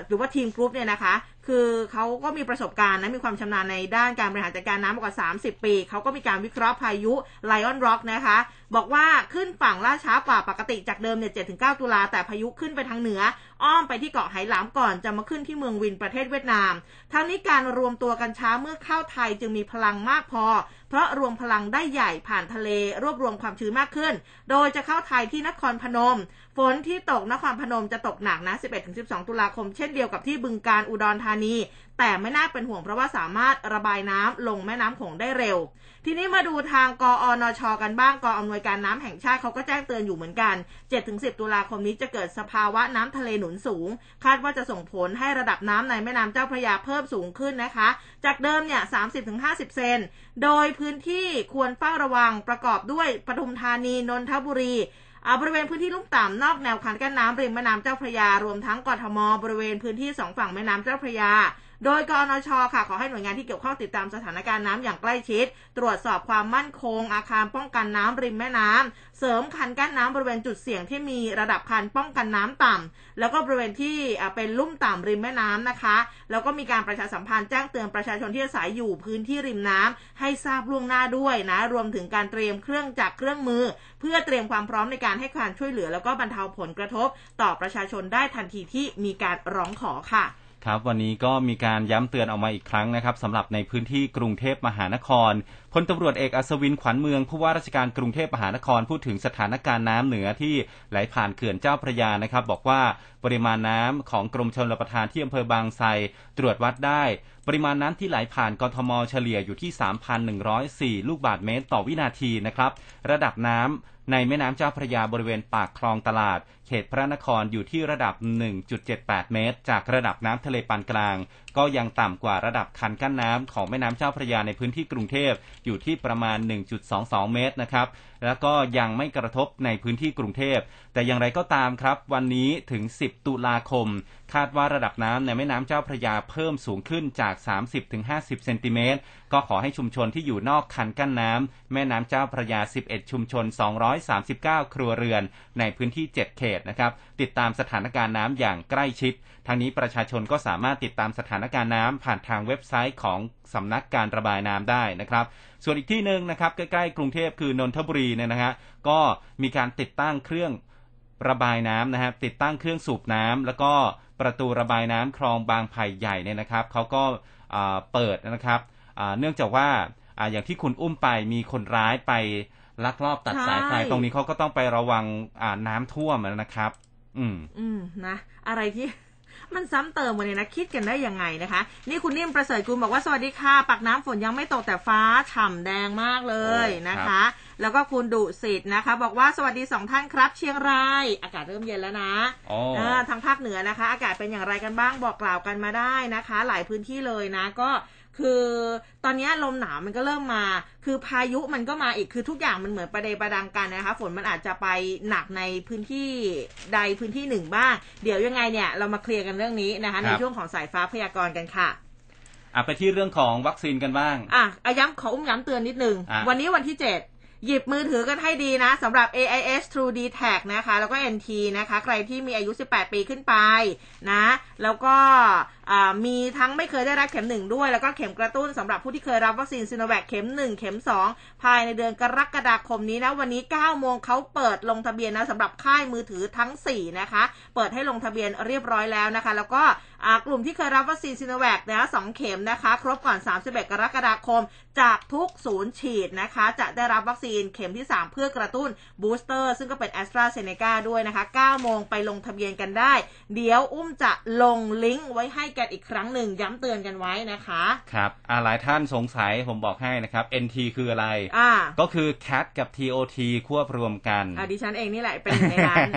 หรือว่า TEAM Group เนี่ยนะคะ คือเขาก็มีประสบการณ์นะมีความชำนาญในด้านการบริหารจัดการน้ำมากกว่า 30 ปี เขาก็มีการวิเคราะห์พายุไลออนร็อกนะคะ บอกว่าขึ้นฝั่งล่าช้ากว่าปกติจากเดิมเนี่ย7-9ตุลาแต่พายุขึ้นไปทางเหนือ อ้อมไปที่เกาะไหหลามก่อนจะมาขึ้นที่เมืองวินประเทศเวียดนาม ทั้งนี้การรวมตัวกันช้าเมื่อเข้าไทยจึงมีพลังมากพอ เพราะรวมพลังได้ใหญ่ผ่านทะเล รวบรวมความชื้นมากขึ้น โดยจะเข้าไทยที่นครพนม ฝนที่ตกนครพนมจะตกหนักนะ 11-12 ตุลาคมเช่นเดียวกับที่บึงการอุดรธานี แต่ไม่น่าเป็นห่วงเพราะว่าสามารถระบายน้ำลงแม่น้ำโขงได้เร็ว ทีนี้มาดูทางกอนชกันบ้างกออำนวยการน้ำแห่งชาติเขาก็แจ้งเตือนอยู่เหมือนกัน 7-10 ตุลาคมนี้จะเกิดสภาวะน้ำทะเลหนุนสูง คาดว่าจะส่งผลให้ระดับน้ำในแม่น้ำเจ้าพระยาเพิ่มสูงขึ้นนะคะ จากเดิมเนี่ย 30-50 เซน โดยพื้นที่ควรเฝ้าระวังประกอบด้วยปทุมธานี นนทบุรีบริเวณพื้นที่ลุ่มต่ำนอกแนวคันกั้นน้ำริมแม่น้ำเจ้าพระยา รวมทั้งกทม บริเวณพื้นที่สองฝั่งแม่น้ำเจ้าพระยา โดยกอนชค่ะขอให้หน่วยงานที่เกี่ยวข้องติดตามสถานการณ์น้ำอย่างใกล้ชิด ตรวจสอบความมั่นคง อาคารป้องกันน้ำริมแม่น้ำเสริมคันกั้นน้ำบริเวณจุดเสี่ยงที่มีระดับคันป้องกันน้ำต่ำแล้วก็บริเวณที่เป็นลุ่มต่ำริมแม่น้ำนะคะ แล้วก็มีการประชาสัมพันธ์แจ้งเตือนประชาชนที่อาศัยอยู่พื้นที่ริมน้ำให้ทราบล่วงหน้าด้วยนะ รวมถึงการเตรียมเครื่องจักรเครื่องมือ เพื่อเตรียมความพร้อมในการให้การช่วยเหลือ แล้วก็บรรเทาผลกระทบ ต่อประชาชนได้ทันทีที่มีการร้องขอค่ะ ครับวันนี้ก็มีการย้ำเตือนออกมาอีกครั้งนะครับสำหรับในพื้นที่กรุงเทพมหานครพลตำรวจเอกอัศวินขวัญเมืองผู้ว่าราชการกรุงเทพมหานครพูดถึงสถานการณ์น้ำเหนือที่ไหลผ่านเขื่อนเจ้าพระยานะครับ บอกว่าปริมาณน้ำของกรมชลประทานที่อำเภอบางไทรตรวจวัดได้ ปริมาณน้ำที่ไหลผ่านกทมเฉลี่ยอยู่ที่ 3,104 ลูกบาศก์เมตรต่อวินาทีนะครับ ระดับน้ำในแม่น้ำเจ้าพระยาบริเวณปากคลองตลาด เขตพระนครอยู่ที่ระดับ 1.78 เมตร จากระดับน้ำทะเลปานกลางก็ยังต่ำกว่าระดับคันกั้นน้ำของแม่น้ำเจ้าพระยาในพื้นที่กรุงเทพอยู่ที่ประมาณ 1.22 เมตรนะครับแล้วก็ยังไม่กระทบในพื้นที่กรุงเทพ แต่อย่างไรก็ตามครับ วันนี้ถึง 10 ตุลาคม คาดว่าระดับน้ำในแม่น้ำเจ้าพระยาเพิ่มสูงขึ้นจาก 30-50 เซนติเมตร ก็ขอให้ชุมชนที่อยู่นอกคันกั้นน้ำแม่น้ำเจ้าพระยา 11 ชุมชน 239 ครัวเรือน ในพื้นที่ 7 เขตนะครับ ติดตามสถานการณ์น้ำอย่างใกล้ชิด ทางนี้ประชาชนก็สามารถติดตามสถานการณ์น้ำผ่านทางเว็บไซต์ของสำนักการระบายน้ำได้นะครับ ส่วนอีกที่หนึ่งนะครับใกล้ๆกรุงเทพคือนนทบุรีเนี่ยนะฮะก็มีการติดตั้งเครื่องระบายน้ำนะครับติดตั้งเครื่องสูบน้ำแล้วก็ประตูระบายน้ำคลองบางไผ่ใหญ่เนี่ยนะครับเขาก็อ่าเปิดนะครับอ่าเนื่องจากว่าอ่าอย่างที่คุณอุ้มไปมีคนร้ายไปลักลอบตัดสายไฟใช่ตรงนี้เขาก็ต้องไประวังอ่าน้ำท่วมนะครับ อืม อืมนะ อะไรที่ มันซ้ำเติมกันเนี่ยนะคิดกันได้ยังไงนะคะ นี่คุณนิ่มประเสริฐกุลบอกว่าสวัสดีค่ะปักน้ำฝนยังไม่ตกแต่ฟ้าฉ่ำแดงมากเลยนะคะ แล้วก็คุณดุสิทธ์นะคะ บอกว่าสวัสดีสองท่านครับ เชียงราย อากาศเริ่มเย็นแล้วนะอ๋อเออทางภาคเหนือนะคะ อากาศเป็นอย่างไรกันบ้างบอกกล่าวกันมาได้นะคะ หลายพื้นที่เลยนะก็ คือตอนนี้ลมหนาวมันก็เริ่มมา คือพายุมันก็มาอีกคือทุกอย่างมันเหมือนประเดประดังกันนะคะ ฝนมันอาจจะไปหนักในพื้นที่ใดพื้นที่หนึ่งบ้าง เดี๋ยวยังไงเนี่ยเรามาเคลียร์กันเรื่องนี้นะคะในช่วงของสายฟ้าพยากรณ์กันค่ะอะไปที่เรื่องของวัคซีนกันบ้าง อะอาย้ำขออุ้มย้ำเตือนนิดนึงอะวันนี้วันที่7หยิบมือถือกันให้ดีนะสำหรับ AIS True d t a c นะคะ แล้วก็ NT นะคะ ใครที่มีอายุ 18 ปีขึ้นไปนะ แล้วก็อ่า มีทั้งไม่เคยได้รับเข็ม1ด้วย แล้วก็เข็มกระตุ้นสำหรับผู้ที่เคยรับวัคซีนซิโนแวคเข็ม1เข็ม2ภายในเดือนกรกฎาคมนี้นะวันนี้9โมงเขาเปิดลงทะเบียนนะสำหรับค่ายมือถือทั้ง 4 นะคะ เปิดให้ลงทะเบียนเรียบร้อยแล้วนะคะ แล้วก็กลุ่มที่เคยรับวัคซีนซิโนแวคนะสองเข็มนะคะ ครบก่อน 31 กรกฎาคม จากทุกศูนย์ฉีดนะคะ จะได้รับวัคซีนเข็มที่ 3 เพื่อกระตุ้นบูสเตอร์ซึ่งก็เป็น a s t r a z เซ e c a ด้วยนะคะ9โมงไปลงทะเบียนกันได้ เดี๋ยวอุ้มจะลงลิงก์ไว้ให้กันอีกครั้งหนึ่งย้ำเตือนกันไว้นะคะ ครับอ่าหลายท่านสงสัยผมบอกให้นะครับ NT คืออะไรอ่าก็คือ CAT กับ TOT ควบรวมกันอ่าดิฉันเองนี่แหละเป็นหนึ่งในนั้น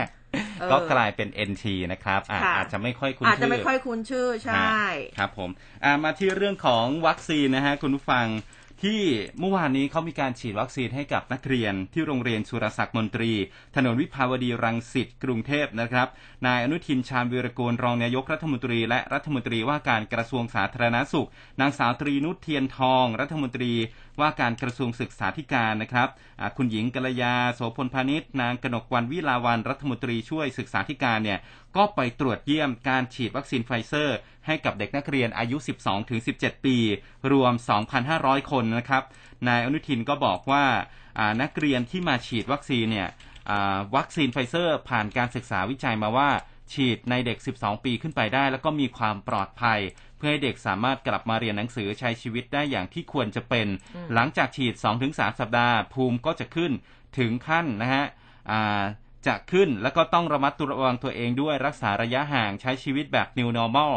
เออก็กลายเป็น NT นะครับอะค่ะอาจจะไม่ค่อยคุ้นอาจชื่จะอไม่ค่อยคุ้นชื่อใช่ ครับผมอ่ามาที่เรื่องของวัคซีนนะฮะคุณผู้ฟัง ที่เมื่อวานนี้เขามีการฉีดวัคซีนให้กับนักเรียนที่โรงเรียนสุรศักดิ์มนตรี ถนนวิภาวดีรังสิตกรุงเทพนะครับ นายอนุทินชาญวีรกูลรองนายกรัฐมนตรี และรัฐมนตรีว่าการกระทรวงสาธารณสุข นางสาวตรีนุชเทียนทอง รัฐมนตรีว่าการกระทรวงศึกษาธิการนะครับคุณหญิงกัลยาโสภณพนิชนางกนกวรรณวิลาวัลย์รัฐมนตรีช่วยศึกษาธิการเนี่ยก็ไปตรวจเยี่ยมการฉีดวัคซีนไฟเซอร์ ให้กับเด็กนักเรียนอายุ 12-17 ปี รวม 2,500 คนนะครับนายอนุทินก็บอกว่านักเรียนที่มาฉีดวัคซีนเนี่ยวัคซีนไฟเซอร์ผ่านการศึกษาวิจัยมาว่าฉีดในเด็ก 12 ปีขึ้นไปได้ แล้วก็มีความปลอดภัย เพื่อให้เด็กสามารถกลับมาเรียนหนังสือใช้ชีวิตได้อย่างที่ควรจะเป็น หลังจากฉีด 2-3 สัปดาห์ ภูมิก็จะขึ้นถึงขั้นนะฮะอ่าจะขึ้นแล้วก็ต้องระมัดระวังตัวเองด้วยรักษาระยะห่างใช้ชีวิตแบบ New Normal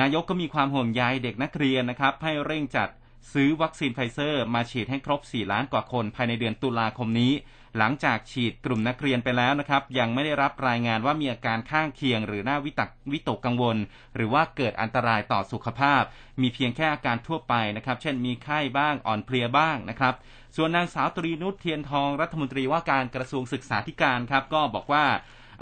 นายกก็มีความห่วงใยเด็กนักเรียนนะครับ ให้เร่งจัดซื้อวัคซีนไฟเซอร์ มาฉีดให้ครบ 4 ล้านกว่าคนภายในเดือนตุลาคมนี้ หลังจากฉีดกลุ่มนักเรียนไปแล้วนะครับ ยังไม่ได้รับรายงานว่ามีอาการข้างเคียง หรือน่าวิตกวิตกกังวล หรือว่าเกิดอันตรายต่อสุขภาพ มีเพียงแค่อาการทั่วไปนะครับ เช่นมีไข้บ้างอ่อนเพลียบ้างนะครับ ส่วนนางสาวตรีนุชเทียนทองรัฐมนตรีว่าการกระทรวงศึกษาธิการครับ ก็บอกว่า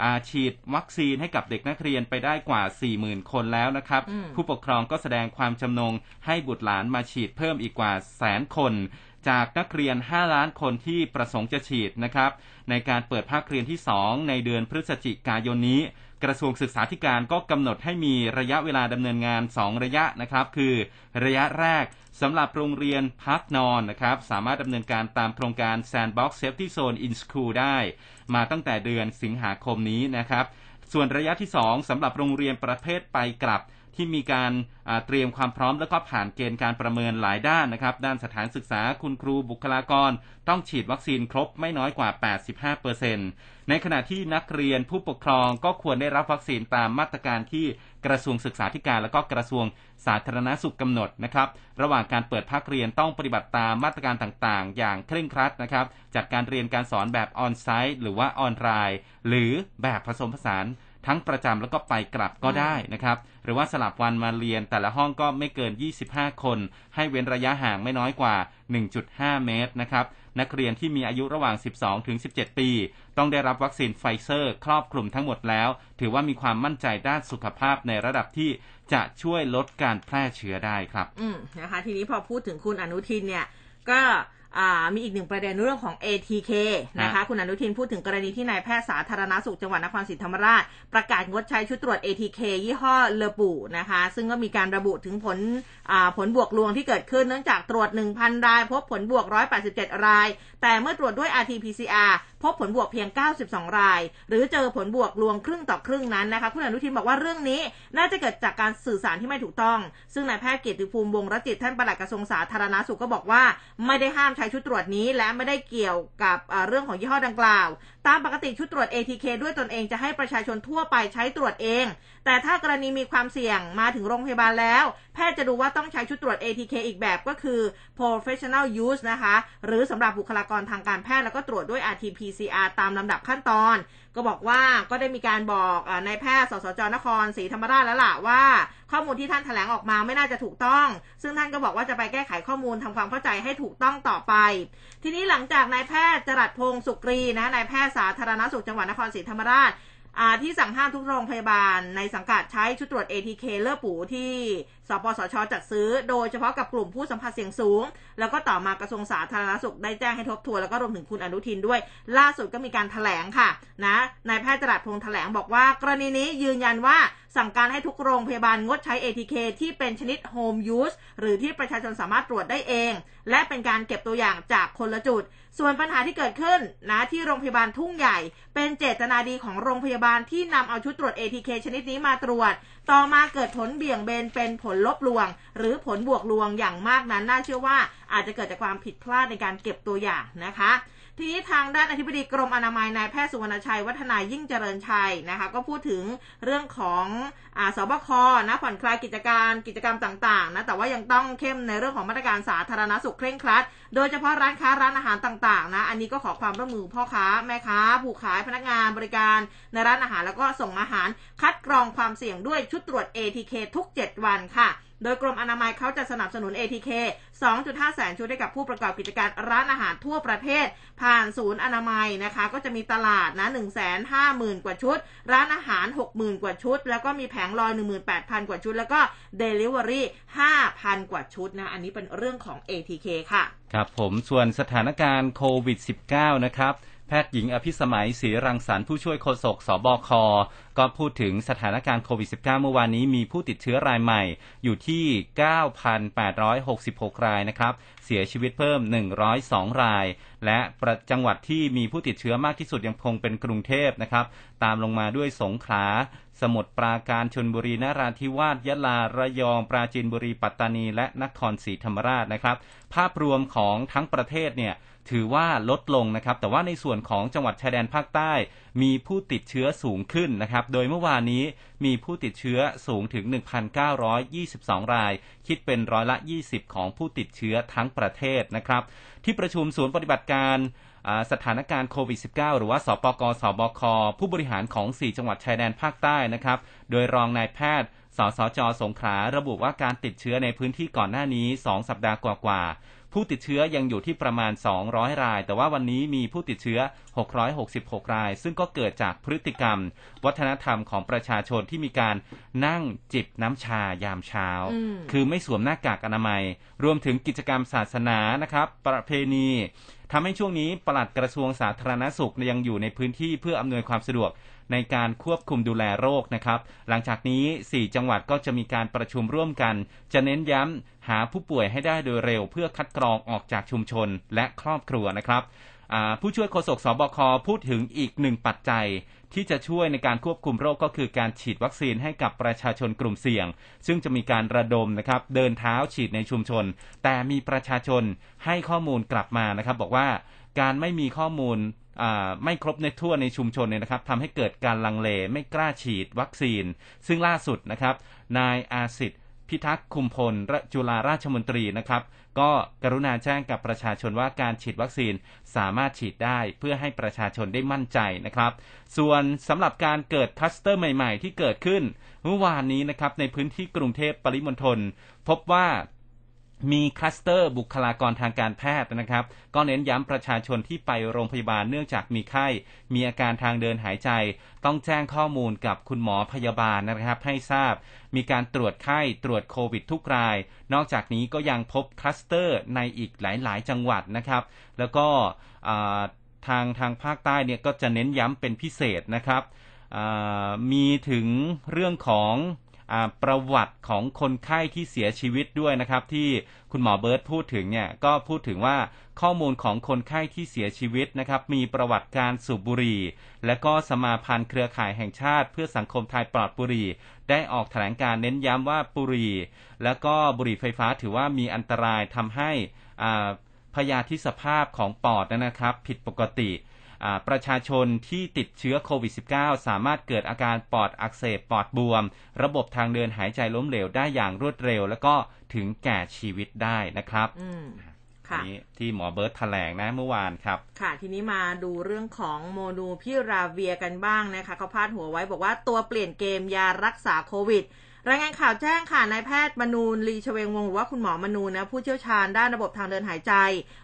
อ่าฉีดวัคซีนให้กับเด็กนักเรียนไปได้กว่า 40,000 คนแล้วนะครับอืมผู้ปกครองก็แสดงความจำนงให้บุตรหลานมาฉีดเพิ่มอีกกว่าแสนคน จากนักเรียน 5 ล้านคนที่ประสงค์จะฉีดนะครับ ในการเปิดภาคเรียนที่ 2 ในเดือนพฤศจิกายนนี้ กระทรวงศึกษาธิการก็กำหนดให้มีระยะเวลาดำเนินงาน 2 ระยะนะครับ คือระยะแรกสำหรับโรงเรียนพักนอนนะครับ สามารถดำเนินการตามโครงการ Sandbox Safety Zone in School ได้ มาตั้งแต่เดือนสิงหาคมนี้นะครับ ส่วนระยะที่ 2สำหรับโรงเรียนประเภทไปกลับ ที่มีการเตรียมความพร้อมแล้วก็ผ่านเกณฑ์การประเมินหลายด้านนะครับ ด้านสถานศึกษาคุณครูบุคลากร ต้องฉีดวัคซีนครบไม่น้อยกว่า 85%ในขณะที่นักเรียนผู้ปกครองก็ควรได้รับวัคซีนตามมาตรการที่กระทรวงศึกษาธิการและก็กระทรวงสาธารณสุขกำหนดนะครับ ระหว่างการเปิดภาคเรียนต้องปฏิบัติตามมาตรการต่างๆ อย่างเคร่งครัดนะครับจัดการเรียนการสอนแบบออนไซต์หรือว่าออนไลน์หรือแบบผสมผสาน ทั้งประจำแล้วก็ไปกลับก็ได้นะครับ หรือว่าสลับวันมาเรียนแต่ละห้องก็ไม่เกิน 25 คน ให้เว้นระยะห่างไม่น้อยกว่า 1.5 เมตรนะครับนักเรียนที่มีอายุระหว่าง 12 ถึง 17 ปี ต้องได้รับวัคซีนไฟเซอร์ ครอบคลุมทั้งหมดแล้ว ถือว่ามีความมั่นใจด้านสุขภาพในระดับที่จะช่วยลดการแพร่เชื้อได้ครับ อืมนะคะ ทีนี้พอพูดถึงคุณอนุทินเนี่ย ก็ มีอีกหนึ่งประเด็นเรื่องของ ATK นะคะคุณอนุทินพูดถึงกรณีที่นายแพทย์สาธารณสุขจังหวัดนครศรีธรรมราช ประกาศงดใช้ชุดตรวจ ATK ยี่ห้อเลอปูนะคะ ซึ่งก็มีการระบุถึงผลผลบวกลวงที่เกิดขึ้นเนื่องจากตรวจ 1,000 ราย พบผลบวก 187 ราย แต่เมื่อตรวจด้วย RT-PCR พบผลบวกเพียง 92 ราย หรือเจอผลบวกลวงครึ่งต่อครึ่งนั้นนะคะคุณอนุทินบอกว่าเรื่องนี้น่าจะเกิดจากการสื่อสารที่ไม่ถูกต้อง ซึ่งนายแพทย์เกียรติภูมิวงรจิตท่านปลัดกระทรวงสาธารณสุขก็บอกว่าไม่ได้ห้ามใช้ชุดตรวจนี้และไม่ได้เกี่ยวกับเรื่องของยี่ห้อดังกล่าว ตามปกติชุดตรวจ ATK ด้วยตนเองจะให้ประชาชนทั่วไปใช้ตรวจเอง แต่ถ้ากรณีมีความเสี่ยงมาถึงโรงพยาบาลแล้ว แพทย์จะดูว่าต้องใช้ชุดตรวจ ATK อีกแบบก็คือ professional use นะคะ หรือสำหรับบุคลากรทางการแพทย์แล้วก็ตรวจด้วย RT-PCR ตามลำดับขั้นตอน ก็บอกว่าก็ได้มีการบอกนายแพทย์ สสจนครศรีธรรมราชแล้วล่ะว่า ข้อมูลที่ท่านแถลงออกมาไม่น่าจะถูกต้อง ซึ่งท่านก็บอกว่าจะไปแก้ไขข้อมูลทำความเข้าใจให้ถูกต้องต่อไป ทีนี้หลังจากนายแพทย์จรัสพงศ์สุกรีนะนายแพทย์สาธารณสุขจังหวัดนครศรีธรรมราชที่สั่งห้ามทุกโรงพยาบาลในสังกัดใช้ชุดตรวจ ATK เลือปูที่ สปสชจัดซื้อ โดยเฉพาะกับกลุ่มผู้สัมผัสเสี่ยงสูง แล้วก็ต่อมากระทรวงสาธารณสุขได้แจ้งให้ทบทวนแล้วก็รวมถึงคุณอนุทินด้วย ล่าสุดก็มีการถแถลงค่ะนะนายแพทย์จรัสพงษ์แถลงบอกว่า กรณีนี้ยืนยันว่าสั่งการให้ทุกโรงพยาบาลงดใช้ ATK ที่เป็นชนิด Home Use หรือที่ประชาชนสามารถตรวจได้เอง และเป็นการเก็บตัวอย่างจากคนละจุด ส่วนปัญหาที่เกิดขึ้นนะที่โรงพยาบาลทุ่งใหญ่ เป็นเจตนาดีของโรงพยาบาลที่นำเอาชุดตรวจ ATK ชนิดนี้มาตรวจ ต่อมาเกิดผลเบี่ยงเบนเป็นผลลบลวง หรือผลบวกลวงอย่างมากนั้นน่าเชื่อว่าอาจจะเกิดจากความผิดพลาดในการเก็บตัวอย่างนะคะ ทีนี้ทางด้านอธิบดีกรมอนามัยนายแพทย์สุวรรณชัย วัฒนายิ่งเจริญชัยนะคะก็พูดถึงเรื่องของอสบคนะผ่อนคลายกิจการกิจกรรมต่างๆนะแต่ว่ายังต้องเข้มในเรื่องของมาตรการสาธารณสุขเคร่งครัด โดยเฉพาะร้านค้าร้านอาหารต่างๆนะอันนี้ก็ขอความร่วมมือพ่อค้าแม่ค้า ผู้ขายพนักงานบริการในร้านอาหารแล้วก็ส่งอาหารคัดกรองความเสี่ยงด้วยชุดตรวจ ATK ทุก 7 วันค่ะ โดยกรมอนามัยเขาจะสนับสนุน ATK 2.5 แสนชุดให้กับผู้ประกอบกิจการร้านอาหารทั่วประเทศ ผ่านศูนย์อนามัยนะคะ ก็จะมีตลาดนะ1 5 0 0 0 0 กว่าชุด ร้านอาหาร 60,000 กว่าชุด แล้วก็มีแผงลอย 18,000 กว่าชุด แล้วก็ Delivery 5,000 กว่าชุดนะ อันนี้เป็นเรื่องของ ATK ค่ะ ครับผมส่วนสถานการณ์โควิด -19 นะครับ แพทย์หญิงอภิสมัยศรีรังสรรค์ผู้ช่วยโฆษกสบค ก็พูดถึงสถานการณ์โควิด -19 เมื่อวานนี้มีผู้ติดเชื้อรายใหม่อยู่ที่ 9,866 รายนะครับ เสียชีวิตเพิ่ม 102 ราย และจังหวัดที่มีผู้ติดเชื้อมากที่สุดยังคงเป็นกรุงเทพนะครับ ตามลงมาด้วยสงขลา สมุทรปราการ ชนบุรี นราธิวาส ยะลา ระยอง ปราจีนบุรี ปัตตานี และนครศรีธรรมราชนะครับ ภาพรวมของทั้งประเทศเนี่ย ถือว่าลดลงนะครับ แต่ว่าในส่วนของจังหวัดชายแดนภาคใต้ มีผู้ติดเชื้อสูงขึ้นนะครับ โดยเมื่อวานนี้มีผู้ติดเชื้อสูงถึง 1,922 ราย คิดเป็นร้อยละ 20 ของผู้ติดเชื้อทั้งประเทศนะครับ ที่ประชุมศูนย์ปฏิบัติการสถานการณ์โควิด -19 หรือว่า สปก สบค ผู้บริหารของ 4 จังหวัดชายแดนภาคใต้นะครับ โดยรองนายแพทย์ สสจ สงขลา ระบุว่าการติดเชื้อในพื้นที่ก่อนหน้านี้ 2 สัปดาห์กว่า ผู้ติดเชื้อยังอยู่ที่ประมาณ 200 ราย แต่ว่าวันนี้มีผู้ติดเชื้อ 666 ราย ซึ่งก็เกิดจากพฤติกรรม วัฒนธรรมของประชาชนที่มีการนั่งจิบน้ำชายามเช้า คือไม่สวมหน้ากากอนามัย รวมถึงกิจกรรมศาสนานะครับ ประเพณีทำให้ช่วงนี้ปลัดกระทรวงสาธารณสุขยังอยู่ในพื้นที่เพื่ออำนวยความสะดวกในการควบคุมดูแลโรคนะครับ หลังจากนี้ 4 จังหวัดก็จะมีการประชุมร่วมกัน จะเน้นย้ำ หาผู้ป่วยให้ได้โดยเร็ว เพื่อคัดกรองออกจากชุมชนและครอบครัวนะครับผู้ช่วยโฆษกสบคพูดถึงอีกหนึ่งปัจจัย ที่จะช่วยในการควบคุมโรคก็คือการฉีดวัคซีนให้กับประชาชนกลุ่มเสี่ยง ซึ่งจะมีการระดมนะครับเดินเท้าฉีดในชุมชน แต่มีประชาชนให้ข้อมูลกลับมานะครับ บอกว่าการไม่มีข้อมูลไม่ครบในทั่วในชุมชนเนี่ยนะครับทำให้เกิดการลังเลไม่กล้าฉีดวัคซีน ซึ่งล่าสุดนะครับนายอาสิทธิ์ พิทักษ์คุมพลจุฬาราชมนตรีนะครับ ก็กรุณาแจ้งกับประชาชนว่าการฉีดวัคซีนสามารถฉีดได้เพื่อให้ประชาชนได้มั่นใจนะครับ ส่วนสำหรับการเกิดคลัสเตอร์ใหม่ ๆ ที่เกิดขึ้น เมื่อวานนี้นะครับในพื้นที่กรุงเทพปริมณฑลพบว่า มีคลัสเตอร์บุคลากรทางการแพทย์นะครับ ก็เน้นย้ำประชาชนที่ไปโรงพยาบาลเนื่องจากมีไข้ มีอาการทางเดินหายใจ ต้องแจ้งข้อมูลกับคุณหมอพยาบาลนะครับ ให้ทราบ มีการตรวจไข้ตรวจโควิดทุกราย นอกจากนี้ก็ยังพบคลัสเตอร์ในอีกหลาย ๆ จังหวัดนะครับ แล้วก็ทางทางภาคใต้เนี่ยก็จะเน้นย้ำเป็นพิเศษนะครับมีถึงเรื่องของ ประวัติของคนไข้ที่เสียชีวิตด้วยนะครับ ที่คุณหมอเบิร์ตพูดถึงเนี่ยก็พูดถึงว่าข้อมูลของคนไข้ที่เสียชีวิตนะครับ มีประวัติการสูบบุหรี่ และก็สมาพันธ์เครือข่ายแห่งชาติ เพื่อสังคมไทยปลอดบุหรี่ ได้ออกแถลงการเน้นย้ำว่าบุหรี่ และก็บุหรี่ไฟฟ้าถือว่ามีอันตรายทำให้พยาธิสภาพของปอดนะครับ ผิดปกติ ประชาชนที่ติดเชื้อโควิด -19 สามารถเกิดอาการปอดอักเสบปอดบวม ระบบทางเดินหายใจล้มเหลวได้อย่างรวดเร็ว แล้วก็ถึงแก่ชีวิตได้นะครับค่ะนี้ที่หมอเบิร์ตแถลงนะเมื่อวานครับ ค่ะ ทีนี้มาดูเรื่องของโมนูพิราเวียกันบ้างนะคะเขาพาดหัวไว้บอกว่าตัวเปลี่ยนเกมยารักษาโควิด รายงานข่าวแจ้งค่ะนายแพทย์มนูนลีชเวงวงหรือว่าคุณหมอมนูนนะผู้เชี่ยวชาญด้านระบบทางเดินหายใจ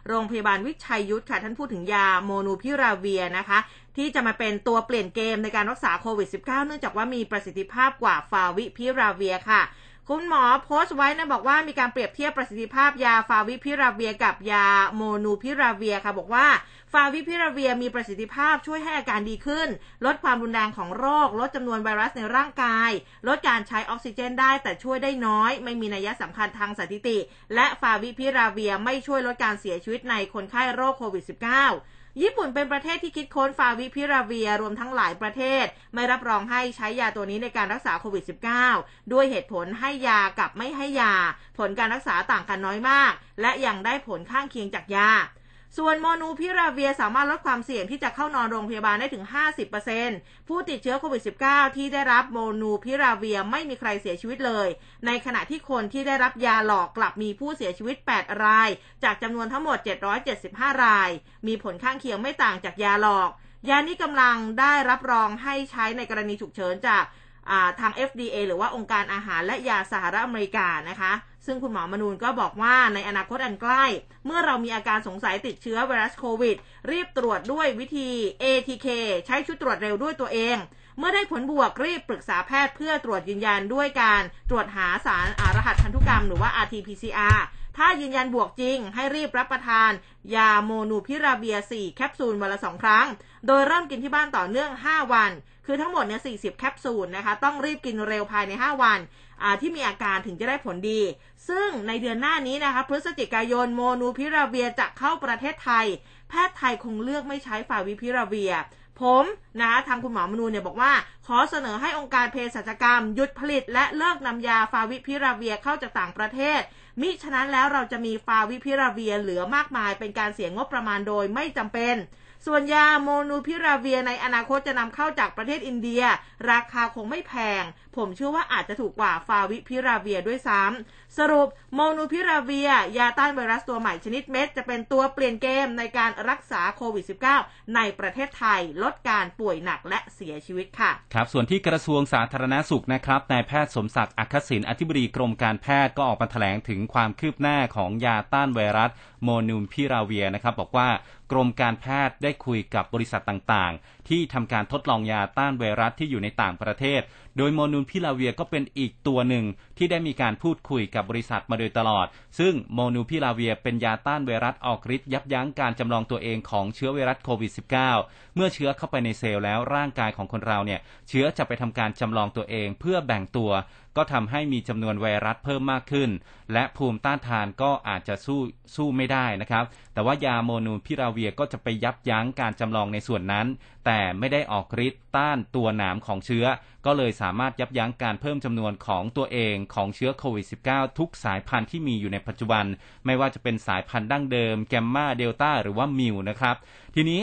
โรงพยาบาลวิชัยยุทธค่ะท่านพูดถึงยาโมนูพิราเวียนะคะ ที่จะมาเป็นตัวเปลี่ยนเกมในการรักษาโควิด -19 เนื่องจากว่ามีประสิทธิภาพกว่าฟาวิพิราเวียค่ะ คุณหมอโพสต์ไว้นะบอกว่ามีการเปรียบเทียบประสิทธิภาพยาฟาวิพิราเวียกับยาโมนูพิราเวียค่ะบอกว่าฟาวิพิราเวียมีประสิทธิภาพช่วยให้อาการดีขึ้น ลดความรุนแรงของโรค ลดจำนวนไวรัสในร่างกาย ลดการใช้ออกซิเจนได้แต่ช่วยได้น้อย ไม่มีนัยสำคัญทางสถิติ และฟาวิพิราเวียไม่ช่วยลดการเสียชีวิตในคนไข้โรคโควิด -19 ญี่ปุ่นเป็นประเทศที่คิดค้นฟาวิพิราเวียรวมทั้งหลายประเทศ ไม่รับรองให้ใช้ยาตัวนี้ในการรักษาโควิด -19 ด้วยเหตุผลให้ยากับไม่ให้ยา ผลการรักษาต่างกันน้อยมาก และยังได้ผลข้างเคียงจากยา ส่วนโมนูพิราเวียสามารถลดความเสี่ยงที่จะเข้านอนโรงพยาบาลได้ถึง 50%ผู้ติดเชื้อโควิด -19 ที่ได้รับโมนูพิราเวียไม่มีใครเสียชีวิตเลย ในขณะที่คนที่ได้รับยาหลอกกลับมีผู้เสียชีวิต 8 ราย จากจำนวนทั้งหมด 775 ราย มีผลข้างเคียงไม่ต่างจากยาหลอก ยานี้กำลังได้รับรองให้ใช้ในกรณีฉุกเฉินจากทาง FDA หรือว่าองค์การอาหารและยาสหรัฐอเมริกานะคะ ซึ่งคุณหมอมนูนก็บอกว่าในอนาคตอันใกล้ เมื่อเรามีอาการสงสัยติดเชื้อไวรัสโควิด รีบตรวจด้วยวิธี ATK ใช้ชุดตรวจเร็วด้วยตัวเอง เมื่อได้ผลบวกรีบปรึกษาแพทย์เพื่อตรวจยืนยันด้วยการตรวจหาสารรหัสพันธุกรรมหรือว่า RT-PCR ถ้ายืนยันบวกจริง ให้รีบรับประทาน ยาโมนูพิราเบีย 4 แคปซูลวันละ 2 ครั้ง โดยเริ่มกินที่บ้านต่อเนื่อง 5 วัน คือทั้งหมดเนี่ย40 แคปซูลนะคะ ต้องรีบกินเร็วภายใน 5 วัน ที่มีอาการถึงจะได้ผลดี ซึ่งในเดือนหน้านี้นะคะพฤศจิกายนโมนูพิราเวียจะเข้าประเทศไทย แพทย์ไทยคงเลือกไม่ใช้ฟาวิพิราเวีย ผมนะทางคุณหมอมนูเนี่ยบอกว่า ขอเสนอให้องค์การเภสัชกรรม หยุดผลิต และเลิกนำยาฟาวิพิราเวียเข้าจากต่างประเทศ มิฉะนั้นแล้วเราจะมีฟาวิพิราเวียเหลือมากมายเป็นการเสียงบประมาณโดยไม่จำเป็น ส่วนยาโมนูพิราเวียในอนาคตจะนำเข้าจากประเทศอินเดีย ราคาคงไม่แพง ผมเชื่อว่าอาจจะถูกกว่าฟาวิพิราเวียด้วยซ้ำสรุปโมนูพิราเวีย ยาต้านไวรัสตัวใหม่ชนิดเม็ด จะเป็นตัวเปลี่ยนเกมในการรักษาโควิด -19 ในประเทศไทย ลดการป่วยหนักและเสียชีวิตค่ะ ครับ ส่วนที่กระทรวงสาธารณาสุขนะครับนายแพทย์สมศักดิ์อักษิณอธิบดีกรมการแพทย์ก็ออกมาแถลงถึงความคืบหน้าของยาต้านไวรัสโมนูพิราเวียนะครับบอกว่า กรมการแพทย์ได้คุยกับบริษัทต่างๆที่ทำการทดลองยาต้านไวรัสที่อยู่ในต่างประเทศ โดยโมนูลพิลาเวียก็เป็นอีกตัวหนึ่งที่ได้มีการพูดคุยกับบริษัทมาโดยตลอด ซึ่งโมนูลพิลาเวียเป็นยาต้านไวรัสออกฤทธิ์ยับยั้งการจำลองตัวเองของเชื้อไวรัสโควิด -19 เมื่อเชื้อเข้าไปในเซลล์แล้วร่างกายของคนเราเนี่ยเชื้อจะไปทำการจำลองตัวเองเพื่อแบ่งตัว ก็ทำให้มีจำนวนไวรัสเพิ่มมากขึ้น และภูมิต้านทานก็อาจจะสู้สู้ไม่ได้นะครับ แต่ว่ายาโมนูพิราเวียก็จะไปยับยั้งการจำลองในส่วนนั้น แต่ไม่ได้ออกฤทธิ์ต้านตัวหนามของเชื้อ ก็เลยสามารถยับยั้งการเพิ่มจำนวนของตัวเองของเชื้อโควิด -19 ทุกสายพันธุ์ที่มีอยู่ในปัจจุบัน ไม่ว่าจะเป็นสายพันธุ์ดั้งเดิม แกมมาเดลต้าหรือว่ามิวนะครับ ทีนี้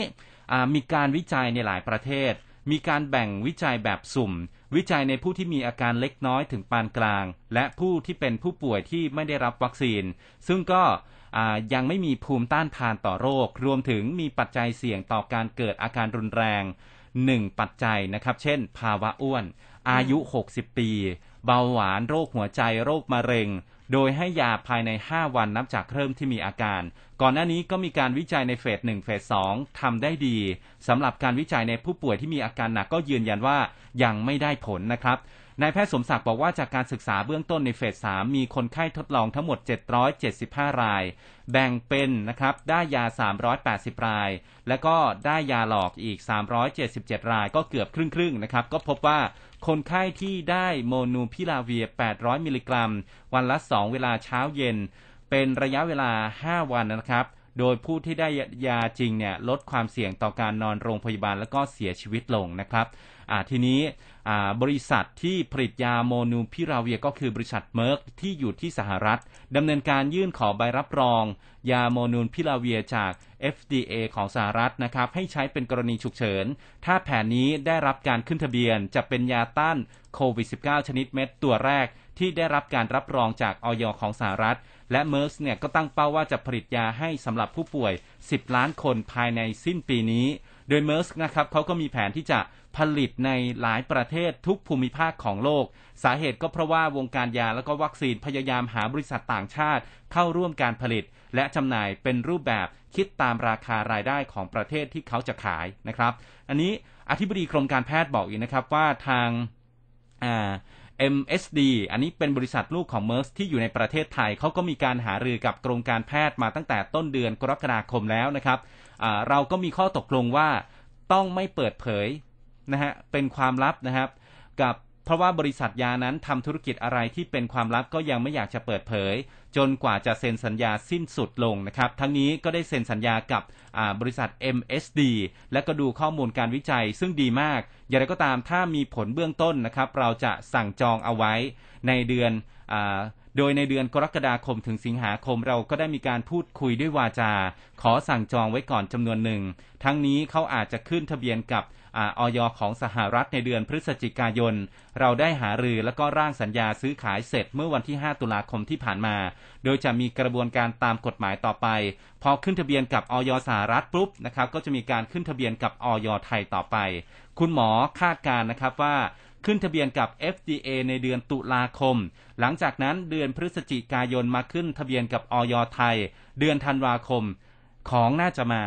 มีการวิจัยในหลายประเทศ มีการแบ่งวิจัยแบบสุ่ม วิจัยในผู้ที่มีอาการเล็กน้อยถึงปานกลาง และผู้ที่เป็นผู้ป่วยที่ไม่ได้รับวัคซีน ซึ่งก็ ยังไม่มีภูมิต้านทานต่อโรค รวมถึงมีปัจจัยเสี่ยงต่อการเกิดอาการรุนแรงหนึ่งปัจจัยนะครับ เช่น ภาวะอ้วน อายุ 60 ปี เบาหวาน โรคหัวใจ โรคมะเร็ง โดยให้ยาภายใน 5 วันนับจากเริ่มที่มีอาการ ก่อนหน้านี้ก็มีการวิจัยในเฟส1เฟส2ทำได้ดีสำหรับการวิจัยในผู้ป่วยที่มีอาการหนักก็ยืนยันว่ายังไม่ได้ผลนะครับ นายแพทย์สมศักดิ์บอกว่าจากการศึกษาเบื้องต้นในเฟส 3 มีคนไข้ทดลองทั้งหมด 775 ราย แบ่งเป็นนะครับ ได้ยา 380 ราย แล้วก็ได้ยาหลอกอีก 377 ราย ก็เกือบครึ่งๆนะครับ ก็พบว่าคนไข้ที่ได้โมนูพิลาเวีย 800 มิลลิกรัม วันละ 2 เวลาเช้าเย็น เป็นระยะเวลา 5 วันนะครับโดยผู้ที่ได้ยาจริงเนี่ยลดความเสี่ยงต่อการนอนโรงพยาบาลแล้วก็เสียชีวิตลงนะครับ ทีนี้บริษัทที่ผลิตยาโมนูพิราเวียก็คือบริษัทเมอร์กที่อยู่ที่สหรัฐดำเนินการยื่นขอใบรับรอง ยาโมนูพิราเวียจาก FDA ของสหรัฐนะครับ ให้ใช้เป็นกรณีฉุกเฉิน ถ้าแผนนี้ได้รับการขึ้นทะเบียน จะเป็นยาต้านโควิด -19 ชนิดเม็ดตัวแรกที่ได้รับการรับรองจากออยของสหรัฐ และเมอร์สเนี่ยก็ตั้งเป้าว่าจะผลิตยาให้สำหรับผู้ป่วย 10 ล้านคนภายในสิ้นปีนี้ โดยเมอร์สนะครับเขาก็มีแผนที่จะผลิตในหลายประเทศทุกภูมิภาคของโลก สาเหตุก็เพราะว่าวงการยาและก็วัคซีนพยายามหาบริษัทต่างชาติ เข้าร่วมการผลิต และจำหน่ายเป็นรูปแบบคิดตามราคารายได้ของประเทศที่เขาจะขายนะครับ อันนี้อธิบดีกรมการแพทย์บอกอีกนะครับว่าทางอ่า MSD อันนี้เป็นบริษัทลูกของเมอร์สที่อยู่ในประเทศไทย เขาก็มีการหารือกับกรมการแพทย์มาตั้งแต่ต้นเดือนกรกฎาคมแล้วนะครับ เราก็มีข้อตกลงว่าต้องไม่เปิดเผยนะฮะเป็นความลับนะครับ กับเพราะว่าบริษัทยานั้นทำธุรกิจอะไรที่เป็นความลับก็ยังไม่อยากจะเปิดเผย จนกว่าจะเซ็นสัญญาสิ้นสุดลงนะครับ ทั้งนี้ก็ได้เซ็นสัญญากับบริษัท MSD และก็ดูข้อมูลการวิจัยซึ่งดีมาก อย่างไรก็ตามถ้ามีผลเบื้องต้นนะครับ เราจะสั่งจองเอาไว้ในเดือนอ โดยในเดือนกรกฎาคมถึงสิงหาคมเราก็ได้มีการพูดคุยด้วยวาจา ขอสั่งจองไว้ก่อนจำนวนหนึ่ง ทั้งนี้เขาอาจจะขึ้นทะเบียนกับออยของสหรัฐในเดือนพฤศจิกายน เราได้หารือแล้วก็ร่างสัญญาซื้อขายเสร็จเมื่อวันที่ 5 ตุลาคมที่ผ่านมา โดยจะมีกระบวนการตามกฎหมายต่อไป พอขึ้นทะเบียนกับออยสหรัฐปุ๊บนะครับก็จะมีการขึ้นทะเบียนกับออยไทยต่อไป คุณหมอคาดการนะครับว่า ขึ้นทะเบียนกับ FDA ในเดือนตุลาคม หลังจากนั้นเดือนพฤศจิกายนมาขึ้นทะเบียนกับออยไทย เดือนธันวาคมของน่าจะมา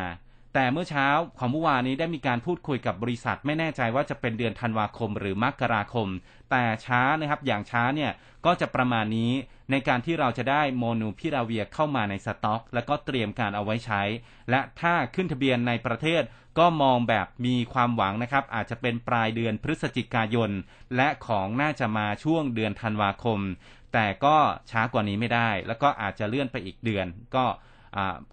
แต่เมื่อเช้าของเมื่อวานนี้ได้มีการพูดคุยกับบริษัทไม่แน่ใจว่าจะเป็นเดือนธันวาคมหรือมกราคม แต่ช้านะครับอย่างช้าเนี่ยก็จะประมาณนี้ ในการที่เราจะได้โมนูพิราเวียเข้ามาในสต็อก แล้วก็เตรียมการเอาไว้ใช้ และถ้าขึ้นทะเบียนในประเทศก็มองแบบมีความหวังนะครับ อาจจะเป็นปลายเดือนพฤศจิกายน และของน่าจะมาช่วงเดือนธันวาคม แต่ก็ช้ากว่านี้ไม่ได้ แล้วก็อาจจะเลื่อนไปอีกเดือน ก็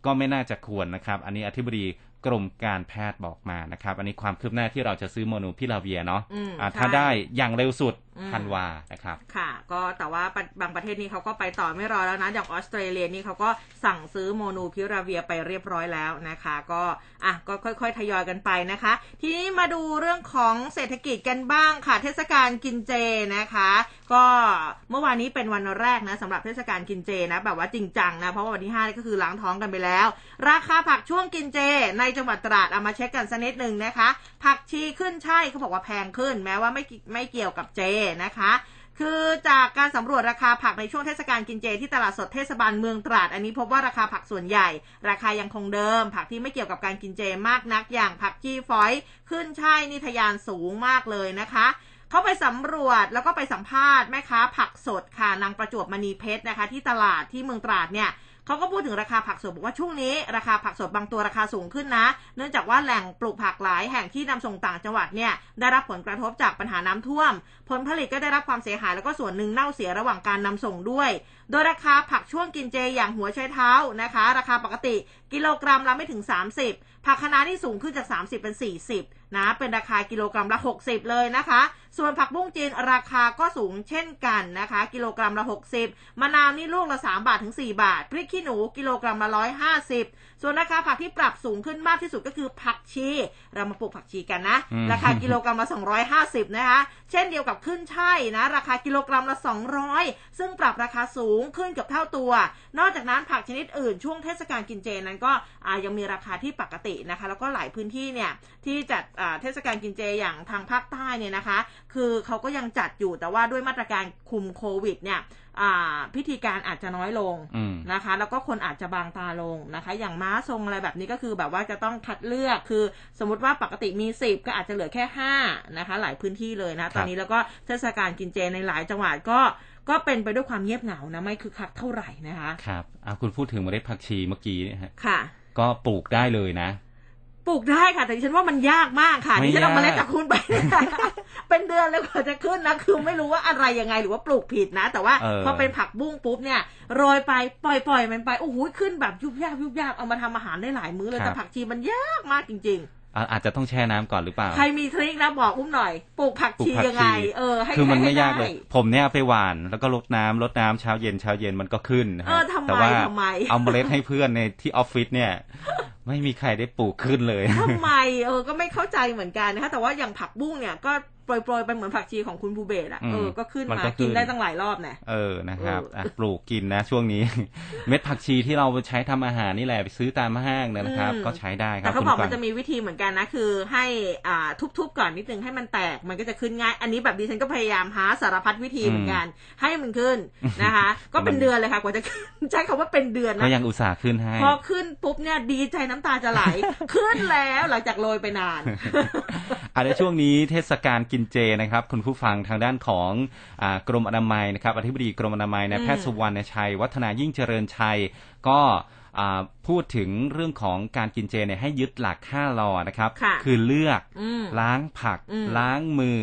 ก็ไม่น่าจะควรนะครับ อันนี้อธิบดีกรมการแพทย์บอกมานะครับ อันนี้ความคืบหน้าที่เราจะซื้อโมนูพิลาเวียเนาะะถ้าได้อย่างเร็วสุด ธันวานะครับ ค่ะ ก็แต่ว่าบางประเทศนี้เขาก็ไปต่อไม่รอแล้วนะ อย่างออสเตรเลียนี่เขาก็สั่งซื้อโมนูพิราเวียไปเรียบร้อยแล้วนะคะ ก็อะก็ค่อยๆ ทยอยกันไปนะคะ ทีนี้มาดูเรื่องของเศรษฐกิจกันบ้างค่ะ เทศกาลกินเจนะคะ ก็เมื่อวานนี้เป็นวันแรกนะสำหรับเทศกาลกินเจนะ แบบว่าจริงจังนะ เพราะว่าวันที่5ก็คือล้างท้องกันไปแล้ว ราคาผักช่วงกินเจ ในจังหวัดตราดเอามาเช็คกันสักนิดหนึ่งนะคะ ผักชีขึ้นใช่เขาบอกว่าแพงขึ้น แม้ว่าไม่ไม่เกี่ยวกับเจนะคะคือจากการสำรวจราคาผักในช่วงเทศกาลกินเจที่ตลาดสดเทศบาลเมืองตราด อันนี้พบว่าราคาผักส่วนใหญ่ ราคายังคงเดิม ผักที่ไม่เกี่ยวกับการกินเจมากนักอย่างผักจี้ฝอย ขึ้นช่ายนิทยานสูงมากเลยนะคะเขาไปสำรวจแล้วก็ไปสัมภาษณ์แม่ค้าผักสดค่ะนางประจวบมณีเพชรนะคะ ที่ตลาดที่เมืองตราดเนี่ย เขาก็พูดถึงราคาผักสดบอกว่าช่วงนี้ราคาผักสดบางตัวราคาสูงขึ้นนะ เนื่องจากว่าแหล่งปลูกผักหลายแห่งที่นำส่งต่างจังหวัดเนี่ยได้รับผลกระทบจากปัญหาน้ำท่วม ผลผลิตก็ได้รับความเสียหายแล้วก็ส่วนหนึ่งเน่าเสียระหว่างการนำส่งด้วย โดยราคาผักช่วงกินเจอย่างหัวไชเท้านะคะ ราคาปกติกิโลกรัมละไม่ถึง 30ผักคะน้าที่สูงขึ้นจาก 30 เป็น 40นะเป็นราคากิโลกรัมละ 60 เลยนะคะ ส่วนผักบุ้งจีนราคาก็สูงเช่นกันนะคะ กิโลกรัมละ 60 มะนาวนี่ลูกละ 3 บาทถึง 4 บาท พริกขี้หนูกิโลกรัมละ 150 ส่วนราคาผักที่ปรับสูงขึ้นมากที่สุดก็คือผักชี เรามาปลูกผักชีกันนะ ราคากิโลกรัมละ 250 นะคะ เช่นเดียวกับขึ้นช่ายนะ ราคากิโลกรัมละ 200 ซึ่งปรับราคาสูงขึ้นกับเท่าตัว นอกจากนั้นผักชนิดอื่นช่วงเทศกาลกินเจนั้นก็ยังมีราคาที่ปกตินะคะ แล้วก็หลายพื้นที่เนี่ยที่จัดเทศกาลกินเจอย่างทางภาคใต้เนี่ยนะคะ คือเขาก็ยังจัดอยู่แต่ว่าด้วยมาตรการคุมโควิด เนี่ยอ่าพิธีการอาจจะน้อยลงอืมนะคะ แล้วก็คนอาจจะบางตาลงนะคะ อย่างม้าทรงอะไรแบบนี้ก็คือแบบว่าจะต้องคัดเลือกคือ สมมติว่าปกติมีสิบก็อาจจะเหลือแค่ห้านะคะ หลายพื้นที่เลยนะ ตอนนี้แล้วก็เทศกาลกินเจในหลายจังหวัดก็ก็เป็นไปด้วยความเงียบเหงานะไม่คือคักเท่าไหร่นะคะ ครับอะคุณพูดถึงเมล็ดผักชีเมื่อกี้เนี่ยฮะค่ะ ก็ปลูกได้เลยนะ ปลูกได้ค่ะ แต่ดิฉันว่ามันยากมากค่ะ ไม่ดิฉันเอาเมล็ดยากจากคุณไป เป็นเดือนเลยกว่าจะขึ้นนะคือไม่รู้ว่าอะไรยังไงหรือว่าปลูกผิดนะ แต่ว่าเออ พอเป็นผักบุ้งปุ๊บเนี่ยโรยไปปล่อยปล่อยมันไปโอ้โหขึ้นแบบยุบยากยุบยากเอามาทำอาหารได้หลายมื้อเลยแต่ผักชีมันยากมากจริง อะอาจจะต้องแช่น้ำก่อนหรือเปล่า ๆ ใครมีทริคนะบอกอุ้มหน่อยปลูกผักปลูกชีผักยังไง ชี เออให้คือมันให้ไม่ยากเลย ได้ผมเนี่ยเอาไปหว่านแล้วก็รดน้ำรดน้ำเช้าเย็นเช้าเย็นมันก็ขึ้นนะฮะเออทำไมแต่ว่าทำไม เอาเมล็ดให้เพื่อนในที่ออฟฟิศเนี่ย ไม่มีใครได้ปลูกขึ้นเลยทำไมเออก็ไม่เข้าใจเหมือนกันนะคะแต่ว่าอย่างผักบุ้งเนี่ยก็ โปรยๆไปเหมือนผักชีของคุณภูเบศอะอืมเออก็ขึ้นมันมาก็ขึ้นกินได้ตั้งหลายรอบเนี่ยเออนะครับเอออ่อะปลูกกินนะช่วงนี้ เม็ดผักชีที่เราใช้ทำอาหารนี่แหละไปซื้อตามห้างเนี่ยนะครับอืมก็ใช้ได้ครัแต่บเขาคุณบอกฟัมันงจะมีวิธีเหมือนกันนะคือ ให้อ่าทุบๆก่อนนิดนึงให้มันแตกมันก็จะขึ้นง่าย อันนี้แบบดิฉันก็พยายามหาสารพัดวิธีเหมือนกัน ให้มันขึ้นนะคะ ก็เป็นเดือนเลยค่ะกว่าจะขึ้นใช้คำว่าเป็นเดือนก็นะยังอุตส่าห์ขึ้นให้พอขึ้นปุ๊บเนี่ยดีใจน้ำตาจะไหลขึ้นแล้วหลังจากโรยไปนานอะในช่วงนี้เทศกาลกินเจนะครับ คุณผู้ฟังทางด้านของอากรมอนามัยนะครับอธิบดีกรมอนามัยนายแพทย์สุวรรณชัย วัฒนายิ่งเจริญชัย ก็อ่าพูดถึงเรื่องของการกินเจเนี่ยให้ยึดหลัก5ลอนะครับค่ะคือเลือกอืมล้างผักอืมล้างมือ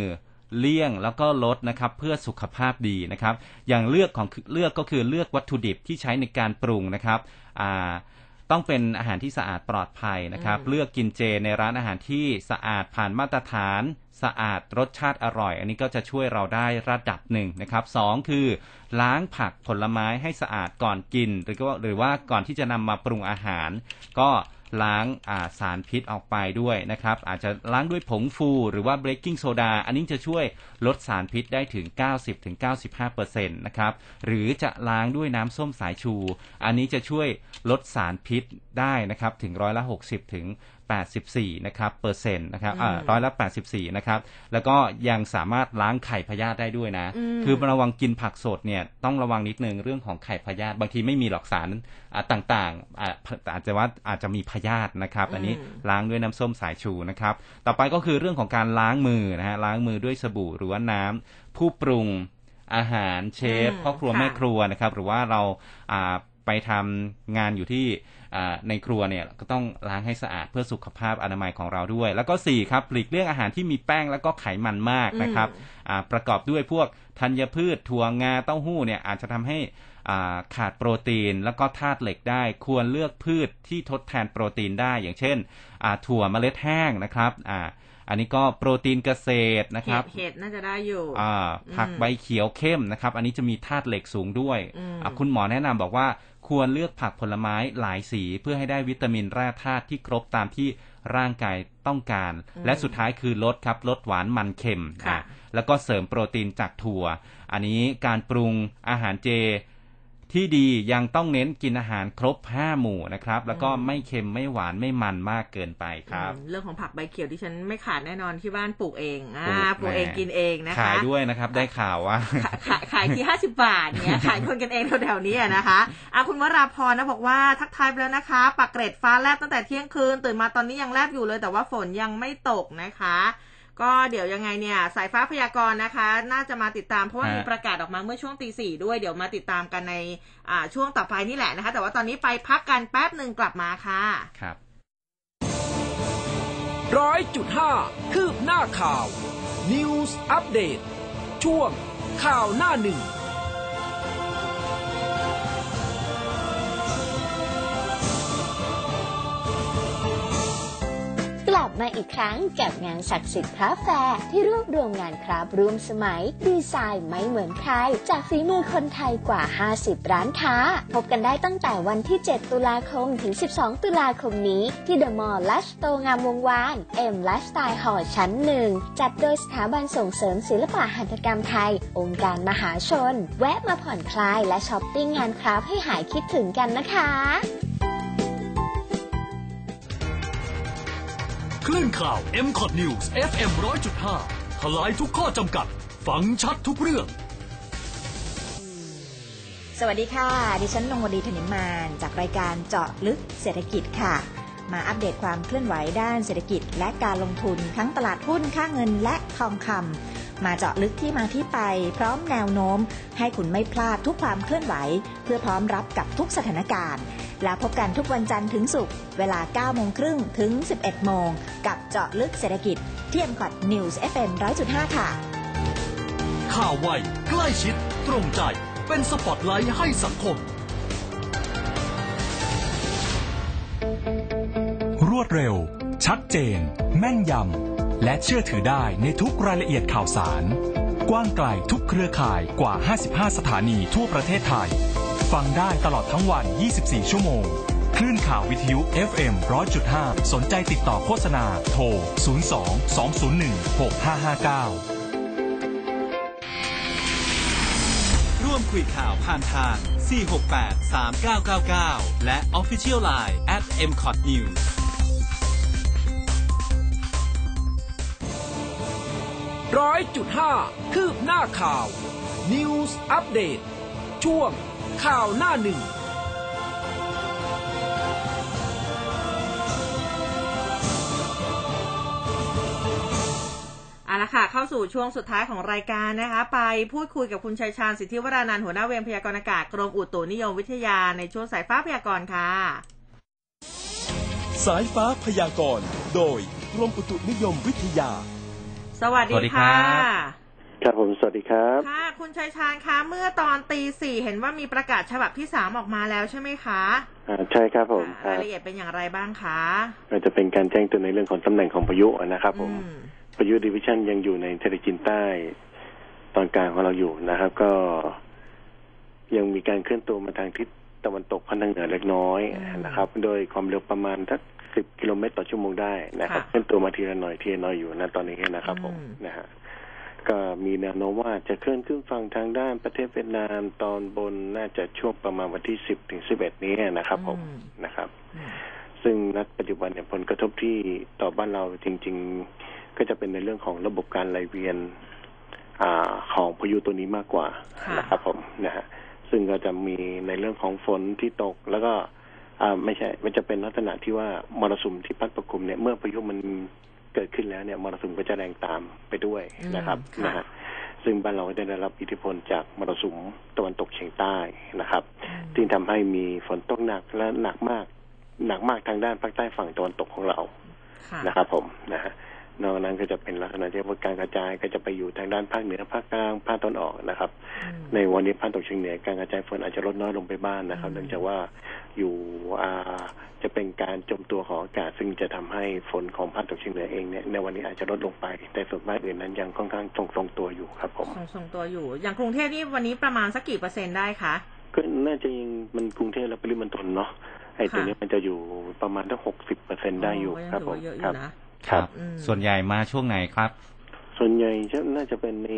เลี่ยงแล้วก็ลดนะครับเพื่อสุขภาพดีนะครับ อย่างเลือกของเลือกก็คือเลือกวัตถุดิบที่ใช้ในการปรุงนะครับอ่า ต้องเป็นอาหารที่สะอาดปลอดภัยนะครับอืมเลือกกินเจในร้านอาหารที่สะอาดผ่านมาตรฐาน สะอาดรสชาติอร่อย อันนี้ก็จะช่วยเราได้ระดับหนึ่งนะครับสองคือ ล้างผักผลไม้ให้สะอาดก่อนกิน หรือว่าหรือว่าก่อนที่จะนำมาปรุงอาหาร ก็ ล้างาสารพิษออกไปด้วยนะครับ อาจจะล้างด้วยผงฟูหรือว่าเบรกกิ้งโซดาอันนี้จะช่วยลดสารพิษได้ถึง 90-95%นะครับ หรือจะล้างด้วยน้ำส้มสายชู อันนี้จะช่วยลดสารพิษ ได้นะครับถึงร้อยละ 60 ถึง 84 นะครับเปอร์เซ็นต์นะครับอ่าอืมร้อยละ 84 นะครับแล้วก็ยังสามารถล้างไข่พยาธิได้ด้วยนะอืมคือระวังกินผักสดเนี่ยต้องระวังนิดนึงเรื่องของไข่พยาธิบางทีไม่มีหรอกสารอ่าต่างๆอ่าแต่อาจจะว่าอาจจะมีพยาธินะครับอันนี้อืมล้างด้วยน้ำส้มสายชูนะครับต่อไปก็คือเรื่องของการล้างมือนะฮะล้างมือด้วยสบู่หรือว่าน้ำผู้ปรุงอาหารเชฟอืมพ่อครัวค่ะแม่ครัวนะครับ หรือว่าเราอ่าไปทำงานอยู่ที่อ่า ในครัวเนี่ยก็ต้องล้างให้สะอาดเพื่อสุขภาพอนามัยของเราด้วย แล้วก็สี่ครับหลีกเลี่ยงอาหารที่มีแป้งแล้วก็ไขมันมากนะครับอ่าประกอบด้วยพวกธัญพืชถั่วงาเต้าหู้เนี่ยอาจจะทำให้อ่าขาดโปรตีนแล้วก็ธาตุเหล็กได้ ควรเลือกพืชที่ทดแทนโปรตีนได้ อย่างเช่นอ่าถั่วเมล็ดแห้งนะครับอ่าอันนี้ก็โปรตีนเกษตรนะคเห็รัดบเห็ดน่าจะได้อยู่อ่าผักอืมใบเขียวเข้มนะครับ อันนี้จะมีธาตุเหล็กสูงด้วยอืมอะคุณหมอแนะนำบอกว่า ควรเลือกผักผลไม้หลายสีเพื่อให้ได้วิตามินแร่ธาตุที่ครบตามที่ร่างกายต้องการ และสุดท้ายคือลดครับลดหวานมันเค็มค่ะอะแล้วก็เสริมโปรตีนจากถั่ว อันนี้การปรุงอาหารเจ ที่ดียังต้องเน้นกินอาหารครบ5หมู่นะครับ แล้วก็ไม่เค็มไม่หวานไม่มันมากเกินไปครับอืมเรื่องของผักใบเขียวที่ฉันไม่ขาดแน่นอนที่บ้านปลูกเองอ่าปลูกปลูกเองแหมกินเองนะคะ ขายด้วยนะครับได้ข่าวว่าขายขายขายที่ห้าสิบาทเนี่ยขายคนกันเองแถวๆนี้อะนะคะอะคุณวราพรนะบอกว่าทักทายไปแล้วนะคะปักเกร็ดฟ้าแลบตั้งแต่เที่ยงคืน ตื่นมาตอนนี้ยังแลบอยู่เลย แต่ว่าฝนยังไม่ตกนะคะ ก็เดี๋ยวยังไงเนี่ยสายฟ้าพยากรณ์นะคะ น่าจะมาติดตามเพราะว่าฮะมีประกาศออกมาเมื่อช่วงตีสี่ด้วยเดี๋ยวมาติดตามกันในอ่าช่วงต่อไปนี่แหละนะคะ แต่ว่าตอนนี้ไปพักกันแป๊บหนึ่งกลับมาค่ะครับร้อยจุดห้าคืบหน้าข่าว News อัปเดตช่วงข่าวหน้าหนึ่ง มาอีกครั้งกับงาน SACIT Craft Fair ที่รวบรวมงาน craft ร่วมสมัย ดีไซน์ไม่เหมือนใคร จากฝีมือคนไทยกว่า 50 ร้านค้า พบกันได้ตั้งแต่วันที่ 7 ตุลาคมถึง 12 ตุลาคมนี้ ที่เดอะมอลล์ไลฟ์สโตร์งามวงศ์วานเอ็มไลฟ์สไตล์ฮอลล์ ชั้นหนึ่งจัดโดยสถาบันส่งเสริมศิลปะหัตถกรรมไทย องค์การมหาชน แวะมาผ่อนคลายและช้อปปิ้งงาน craft ให้หายคิดถึงกันนะคะ คลื่นข่าว m c o t News FM 100.5ทลายทุกข้อจำกัด ฟังชัดทุกเรื่อง สวัสดีค่ะ ดิฉันนงวดีธนิมาน จากรายการเจาะลึกเศรษฐกิจค่ะ มาอัปเดตความเคลื่อนไหวด้านเศรษฐกิจ และการลงทุนทั้งตลาดหุ้นค่าเงินและทองคำ มาเจาะลึกที่มาที่ไป พร้อมแนวโน้ม ให้คุณไม่พลาดทุกความเคลื่อนไหว เพื่อพร้อมรับกับทุกสถานการณ์ แล้วพบกันทุกวันจันทร์ถึงศุกร์เวลา 9 โมงครึ่งถึง 11 โมง กับเจาะลึกเศรษฐกิจเที่ m อ็ม News FM 100.5 ค่ะ ข่าวไวใกล้ชิด ตรงใจ เป็นสปอตไลท์ให้สังคม รวดเร็ว ชัดเจน แม่นยำ และเชื่อถือได้ในทุกรายละเอียดข่าวสาร กว้างไกลทุกเครือข่ายกว่า 55 สถานีทั่วประเทศไทย ฟังได้ตลอดทั้งวัน 24 ชั่วโมง คลื่นข่าววิทยุ FM 100.5 สนใจติดต่อโฆษณา โทร 02 201 6559ร่วมคุยข่าวผ่านทาง 468 3999 และ Official Line at m c o t News ร้อยจุดห้าคืบหน้าข่าว News อัปเดตช่วงข่าวหน้าหนึ่ง เอาละค่ะ เข้าสู่ช่วงสุดท้ายของรายการนะคะ ไปพูดคุยกับคุณชัยชาญสิทธิวรานันท์หัวหน้าเวรพยากรณ์อากาศกรมอุตุนิยมวิทยาในช่วงสายฟ้าพยากรณ์ค่ะ สายฟ้าพยากรณ์ โดยกรมอุตุนิยมวิทยา สวัสสวัสดีดีครัค่ะบครับผมสวัสดีครับค่ะคุณชัยชาญคะ เมื่อตอนตีสี่เห็นว่ามีประกาศฉบับที่สามออกมาแล้วใช่ไหมคะอ่าใช่ครับผมครารัยบละเอียดเป็นอย่างไรบ้างคะก็จะเป็นการแจ้งเตือนในเรื่องของตำแหน่งของพายุนะครับผมอืมพายุดิวิชันยังอยู่ในทะเลจีนใต้ ตอนกลางของเราอยู่นะครับ ก็ ยังมีการเคลื่อนตัวมาทางทิศตะวันตกพันทางเหนือเล็กน้อยนะครับ โดยความเร็วประมาณสัก สิบกิโลเมตรต่อชั่วโมงได้นะครับเคลื่อนตัวมาทีละหน่อยทีละหน่อยอยู่นะตอนนี้นะครับ ผมนะฮะก็มีแนวโน้มว่าจะเคลื่อนขึ้นฝั่งทางด้านประเทศเวียดนามตอนบนน่าจะช่วงประมาณวันที่สิบถึงสิบเอ็ดนี้นะครับผมนะครับอืมซึ่งณปัจจุบันเนี่ยผลกระทบที่ต่อบ้านเราจริง ๆ ก็จะเป็นในเรื่องของระบบการไหลเวียนอาของพายุตัวนี้มากกว่าค่ะนะครับผมนะฮะซึ่งก็จะมีในเรื่องของฝนที่ตกแล้วก็ อ่าไม่ใช่ มันจะเป็นลักษณะที่ว่ามรสุมที่พัดปกคลุมเนี่ยเมื่อพายุมันเกิดขึ้นแล้วเนี่ยมรสุมก็จะแรงตามไปด้วยนะครับอืมค่ะนะฮะซึ่งบ้านเราก็จะได้รับอิทธิพลจากมรสุมตะวันตกเฉียงใต้นะครับที่ทำให้มีฝนตกหนักและหนักมาก หนักมากทางด้านภาคใต้ฝั่งตะวันตกของเราค่ะนะครับผมนะฮะ นอกนั้นก็จะเป็นลักษณะที่ว่าการกระจายก็จะไปอยู่ทางด้านภาคเหนือภาคกลางภาคตะวันออกนะครับอืมในวันนี้ภาคตะวันตกเฉียงเหนือการกระจายฝนอาจจะลดน้อยลงไปบ้างนะครับอืมเนื่องจากว่าอยู่อ่าจะเป็นการจมตัวของอากาศซึ่งจะทำให้ฝนของภาคตะวันตกเฉียงเหนือเองเนี่ยในวันนี้อาจจะลดลงไป แต่ส่วนภาคอื่นนั้นยังค่อนข้างทรงๆตัวอยู่ครับผมทรงทรงตัวอยู่ อย่างกรุงเทพนี่วันนี้ประมาณสักกี่เปอร์เซ็นต์ได้คะก็น่าจะยังมันกรุงเทพและปริมณฑลเนาะไอ้ตัวค่ะนี้มันจะอยู่ประมาณทั้งหกสิบเปอร์เซ็นได้อยู่ก็งครับถืผอมว่าเยอะอครัยู่บนะ ครับอืมส่วนใหญ่มาช่วงไหนครับ ส่วนใหญ่จะน่าจะเป็นใน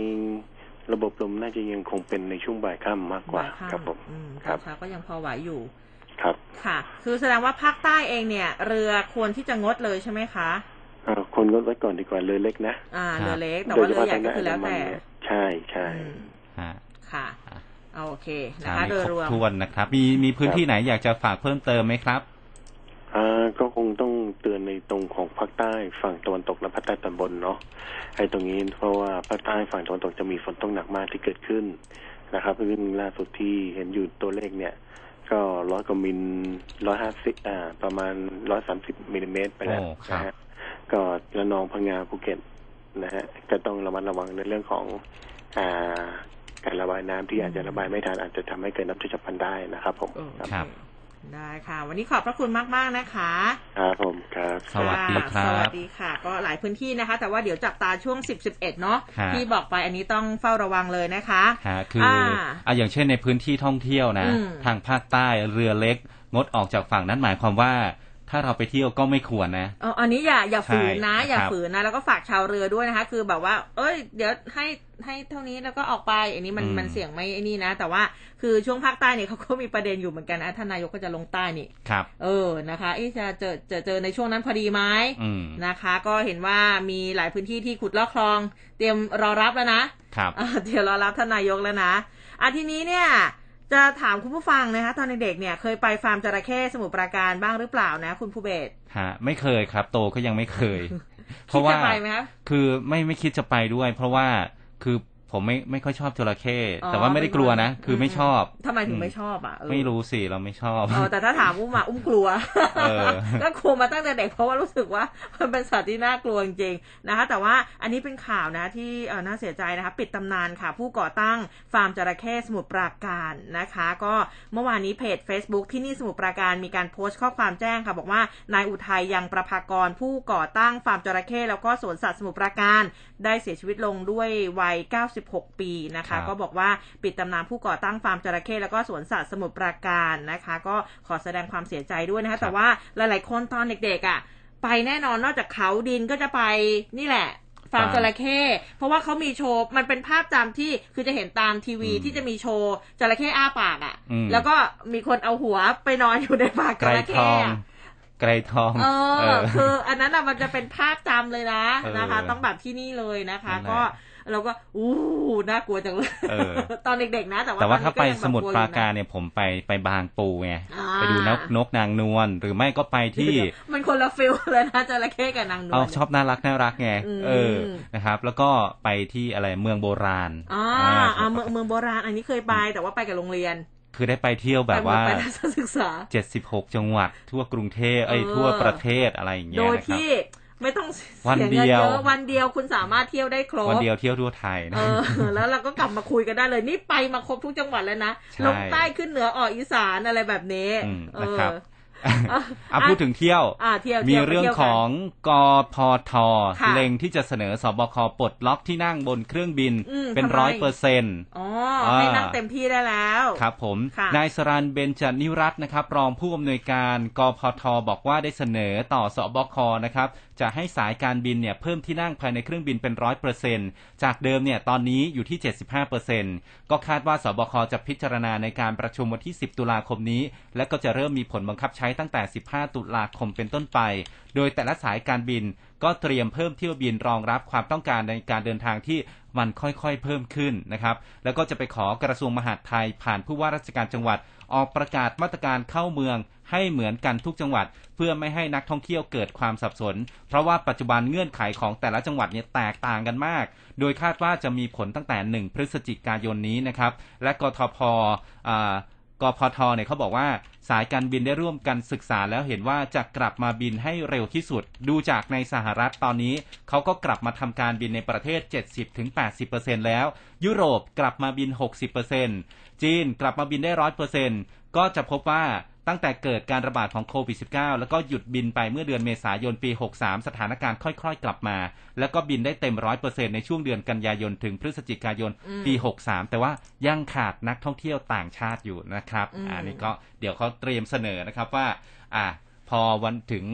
ระบบลมน่าจะยังคงเป็นในช่วงบ่ายค่ำมากกว่าบ่ายค่ำครับผมอืมครับตอนเช้าก็ยังพอไหวอยู่ครับ ค่ะ คือแสดงว่าภาคใต้เองเนี่ย เรือควรที่จะงดเลยใช่ไหมคะเอ่อคนงดไว้ก่อนดีกว่าเรือเล็กนะอ่าครับเรือเล็กแต่ว่าเรือใหญ่ก็คือแล้วแต่เนี่ยใช่ใช่อืมฮะค่ะเอาโอเคนะถามคะให้โดยครรบวมถ้วนนะครับ มีมีพื้นที่ไหนอยากจะฝากเพิ่มเติมไหมครับ อ่าก็คงต้องเตือนในตรงของภาคใต้ฝั่งตะวันตกและภาคใต้ตอนบนเนาะไอ้ตรงนี้เพราะว่าภาคใต้ฝั่งตะวันตกจะมีฝนตกหนักมากที่เกิดขึ้นนะครับซึ่งล่าสุดที่เห็นอยู่ตัวเลขเนี่ย ก็ร้อยกว่ามิลร้อยห้าสิบอ่า ประมาณร้อยสามสิบมิลลิเมตรไปแล้วโอ้ครับนะฮะก็ระนองพังงาภูเก็ตนะฮะก็ต้องระมัดระวังในเรื่องของอ่าการระบายน้ำที่อาจจะระบายไม่ทันอาจจะทำให้เกิดน้ำท่วมฉับพลันได้นะครับผมครับ ได้ค่ะ วันนี้ขอบพระคุณมากๆนะคะครับผมครับสวัสดีครัสวับสดีค่ะ ก็หลายพื้นที่นะคะ แต่ว่าเดี๋ยวจับตาช่วง 10 11 เนาะฮะที่บอกไปอันนี้ต้องเฝ้าระวังเลยนะคะฮะคืออาอะอย่างเช่นในพื้นที่ท่องเที่ยวนะอืมทางภาคใต้เรือเล็ก งดออกจากฝั่งนั้นหมายความว่า ถ้าเราไปเที่ยวก็ไม่ควรนะเอออันนี้อย่าอย่าฝืนนะใช่อย่าครับฝืนนะ แล้วก็ฝากชาวเรือด้วยนะคะ คือแบบว่า เอ้ย เดี๋ยวให้ให้เท่านี้แล้วก็ออกไป อันนี้มันอืมมันเสี่ยงไม่ไอ้นี่นะ แต่ว่าคือช่วงภาคใต้เนี่ยเขาก็มีประเด็นอยู่เหมือนกันนะท่านนายกก็จะลงใต้นี่ครับ เออนะคะเอ๊ะจะเจอเจอเจอในช่วงนั้นพอดีไหมอืมนะคะ ก็เห็นว่ามีหลายพื้นที่ที่ขุดลอกคลอง เตรียมรอรับแล้วนะครับอ่าเตรียมรอรับท่านนายกแล้วนะอะทีนี้เนี่ย จะถามคุณผู้ฟังนะคะตอนเด็กๆเนี่ยเคยไปฟาร์มจระเข้สมุทรปราการบ้างหรือเปล่านะ คุณภูเบศฮะไม่เคยครับ โตก็ยังไม่เคย เพคิดราะว่าจะไปไหมคะคือไม่ไม่คิดจะไปด้วย เพราะว่าคือ ผมไม่ไม่ค่อยชอบจระเข้อ๋อแต่ว่าไม่ได้กลัวนะ คือไม่ชอบทำไมถึงไม่ชอบอะเออไม่รู้สิเราไม่ชอบเออแต่ถ้าถามอุ้มอะอุ้มกลัวเออก็กลัวมาตั้งแต่เด็กเพราะว่ารู้สึกว่ามันเป็นสัตว์ที่น่ากลัวจริงๆนะคะ แต่ว่าอันนี้เป็นข่าวนะที่เออน่าเสียใจนะคะ ปิดตำนานค่ะ ผู้ก่อตั้งฟาร์มจระเข้สมุทรปราการนะคะ ก็เมื่อวานนี้เพจ Facebook ที่นี่สมุทรปราการมีการโพสต์ข้อความแจ้งค่ะ บอกว่านายอุทัยยังประภากรผู้ก่อตั้งฟาร์มจระเข้แล้วก็สวนสัตว์สมุทรปราการ ได้เสียชีวิตลงด้วยวัย96ปีนะครัคะบก็บอกว่าปิดตำนานผู้ก่อตั้งฟาร์มจระเข้แล้วก็สวนสัตว์สมุทรปราการนะคะ ก็ขอแสดงความเสียใจด้วยนะคะ แต่ว่าหลาย ๆ คนตอนเด็กๆอะ ไปแน่นอนนอกจากเขาดินก็จะไปนี่แหละฟาร์มจระเข้เพราะว่าเขามีโชว์ มันเป็นภาพจำที่คือจะเห็นตามทีวีอืมที่จะมีโชว์จระเข้อ้าปากอะอืมแล้วก็มีคนเอาหัวไปนอนอยู่ในปากไกจรระทเข้องอะไกรทองเอเอออ คืออันนั้นอะมันจะเป็นภาพจำเลยนะเออนะคะ ต้องแบบที่นี่เลยนะคะนั่นแหละก็ เราก็อู้น่ากลัวจังเลยเออตอนเด็กๆนะ แต่ว่าแต่ว่าตอนนี้ถ้าไปยังสมุทรปราการแบบลัวอยู่นะเนี่ยผมไปไปบางปูไงอ่าไปดูนกนกนางนวลหรือไม่ก็ไปที่ มันคนละฟิลเลยนะจระเข้กับนางนวลเอาชอบน่ารักน่ารักไงอืมเออนะครับ แล้วก็ไปที่อะไรเมืองโบราณอ่าอ่าอ่าเมืองเมืองโบราณ อันนี้เคยไปแต่ว่าไปกับโรงเรียนคือได้ไปเที่ยวแบบว่าไปทัศนศึกษา76จังหวัดทั่วกรุงเทพเอ้ยเออทั่วประเทศอะไรอย่างเงี้โดยยนะครับที่ ไม่ต้องวันเสียเดีเงินยวเยอะวันเดียวคุณสามารถเที่ยวได้ครบวันเดียวเที่ยวทั่วไทยนะเออแล้วเราก็กลับมาคุยกันได้เลยนี่ไปมาครบทุกจังหวัดแล้วนะใช่ลงใต้ขึ้นเหนือออกอีสานอะไรแบบนี้อืมเอนะครับออะพูดถึงเที่ยวอ่าเที่ยวมีที่ยวเรื่องไปที่ยวขกันองกพทค่ะเล็งที่จะเสนอสบคปลดล็อกที่นั่งบนเครื่องบินอืมเป็นทำไมร้อยเปอร์เซ็นต์อ๋อให้นั่งเต็มที่ได้แล้ว ครับผมค่ะนายสรันเบญจนิรัตน์นะครับ รองผู้อำนวยการกพทบอกว่าได้เสนอต่อสบคนะครับ จะให้สายการบินเนี่ยเพิ่มที่นั่งภายในเครื่องบินเป็นร้อยเปอร์เซ็นจากเดิมเนี่ยตอนนี้อยู่ที่75เปอร์เซ็นก็คาดว่าสบคจะพิจารณาในการประชุมวันที่10ตุลาคมนี้ และก็จะเริ่มมีผลบังคับใช้ตั้งแต่15ตุลาคมเป็นต้นไป โดยแต่ละสายการบินก็เตรียมเพิ่มเที่ยวบินรองรับความต้องการในการเดินทางที่มันค่อยๆเพิ่มขึ้นนะครับ แล้วก็จะไปขอกระทรวงมหาดไทยผ่านผู้ว่าราชการจังหวัด ออกประกาศมาตรการเข้าเมือง ให้เหมือนกันทุกจังหวัด เพื่อไม่ให้นักท่องเที่ยวเกิดความสับสน เพราะว่าปัจจุบันเงื่อนไขของแต่ละจังหวัดเนี่ยแตกต่างกันมาก โดยคาดว่าจะมีผลตั้งแต่ 1 พฤศจิกายนนี้นะครับและกทพกพทเนี่ยเขาบอกว่าสายการบินได้ร่วมกันศึกษาแล้วเห็นว่าจะกลับมาบินให้เร็วที่สุด ดูจากในสหรัฐตอนนี้ เขาก็กลับมาทำการบินในประเทศ 70-80%แล้ว ยุโรปกลับมาบิน 60%จีนกลับมาบินได้ 100%ก็จะพบว่า ตั้งแต่เกิดการระบาดของโควิด -19 แล้วก็หยุดบินไปเมื่อเดือนเมษายนปี 63 สถานการณ์ค่อยๆ กลับมา แล้วก็บินได้เต็ม100%ในช่วงเดือนกันยายนถึงพฤศจิกายนอืมปี 63 แต่ว่ายังขาดนักท่องเที่ยวต่างชาติอยู่นะครับอืมอันนี้ก็เดี๋ยวเขาเตรียมเสนอนะครับว่า อ่า พอวันถึง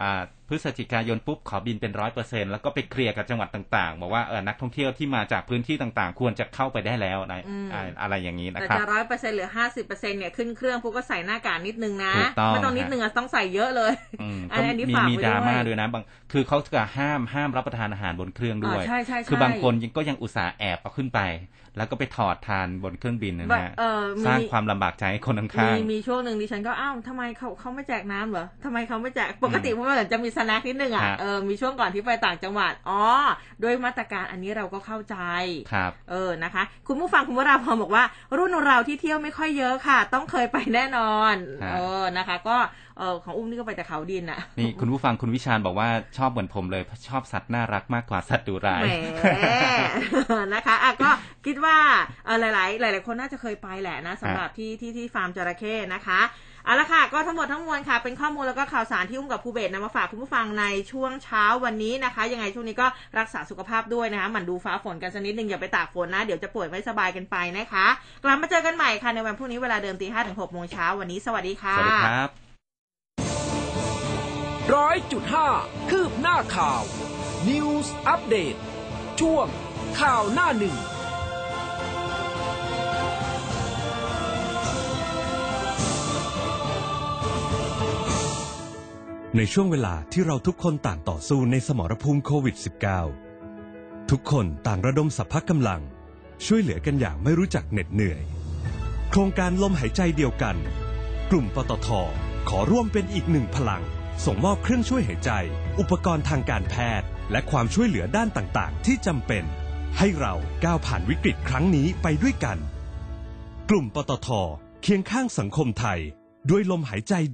อ่าพฤศจิกายนปุ๊บขอบินเป็นร้อยเปอร์เซ็นแล้วก็ไปเคลียร์กับจังหวัดต่างๆ บอกว่าเออนักท่องเที่ยวที่มาจากพื้นที่ต่างๆ ควรจะเข้าไปได้แล้วนะอืมอ่าอะไรอย่างนี้นะแต่ครับจะร้อยเปอร์เซ็นต์หรือห้าสิบเปอร์เซ็นต์เนี่ยขึ้นเครื่องพวกก็ใส่หน้ากากนิดนึงนะถูกต้องไม่ต้องนิดนึงอะต้องใส่เยอะเลยอืมอัก็นอันนี้มีฝากมีไว้ดราม่าด้วยด้วยนะบางคือเขาจะห้ามห้ามรับประทานอาหารบนเครื่องด้วยอ่าใช่ใช่ใช่คือบางคนยังก็ยังอุตส่าห์แอบเอาขึ้นไป แล้วก็ไปถอดทานบนเครื่องบินนะแบบฮะเออมีสร้างความลำบากใจให้คนข้ามีงมีช่วงหนึ่งดิฉันก็อ้าวทำไมเขาเขาไม่แจกน้ำเหรอทำไมเขาไม่แจกปกติมันเหมือนจะมีสแน็คนิดนึงอะฮะเออมีช่วงก่อนที่ไปต่างจังหวัดอ๋อด้วยมาตรการอันนี้เราก็เข้าใจๆครับเออนะคะ คุณผู้ฟังคุณวราพรบอกว่า รุ่นเราที่เที่ยวไม่ค่อยเยอะค่ะ ต้องเคยไปแน่นอนฮะเออนะคะ ก็เออของอุ้มนี่ก็ไปแต่เขาดินอะนี่คุณผู้ฟังคุณวิชาญบอกว่าชอบเหมือนผมเลยชอบสัตว์น่ารักมากกว่าสัตว์ดุร้ายแหมนะคะอะก็คิดว่าเออหลาย ๆ หลาย ๆ คนน่าจะเคยไปแหละนะสำหรับที่ที่ที่ฟาร์มจระเข้นะคะ เอาละค่ะ ก็ทั้งหมดทั้งมวลค่ะ เป็นข้อมูลแล้วก็ข่าวสารที่อุ้มกับภูเบศนำมาฝากคุณผู้ฟังในช่วงเช้าวันนี้นะคะ ยังไงช่วงนี้ก็รักษาสุขภาพด้วยนะคะหมั่นดูฟ้าฝนกันสักนิดนึงอย่าไปตากฝนนะ เดี๋ยวจะป่วยไม่สบายกันไปนะคะ กลับมาเจอกันใหม่ค่ะในวันพรุ่งนี้เวลาเดิมตีห้าถึงหกโมงเช้าวันนี้สวัสดีค่ะสวัสดีครับร้อยจุดห้าคืบหน้าข่าว News อัปเดตช่วงข่าวหน้าหนึ่ง ในช่วงเวลาที่เราทุกคนต่างต่อสู้ในสมรภูมิโควิด -19 ทุกคนต่างระดมสัพพะกำลัง ช่วยเหลือกันอย่างไม่รู้จักเหน็ดเหนื่อย โครงการลมหายใจเดียวกัน กลุ่มปตทขอร่วมเป็นอีกหนึ่งพลัง ส่งมอบเครื่องช่วยหายใจ อุปกรณ์ทางการแพทย์ และความช่วยเหลือด้านต่างๆ ที่จำเป็น ให้เราก้าวผ่านวิกฤตครั้งนี้ไปด้วยกัน กลุ่มปตทเคียงข้างสังคมไทย ด้วยลมหายใจ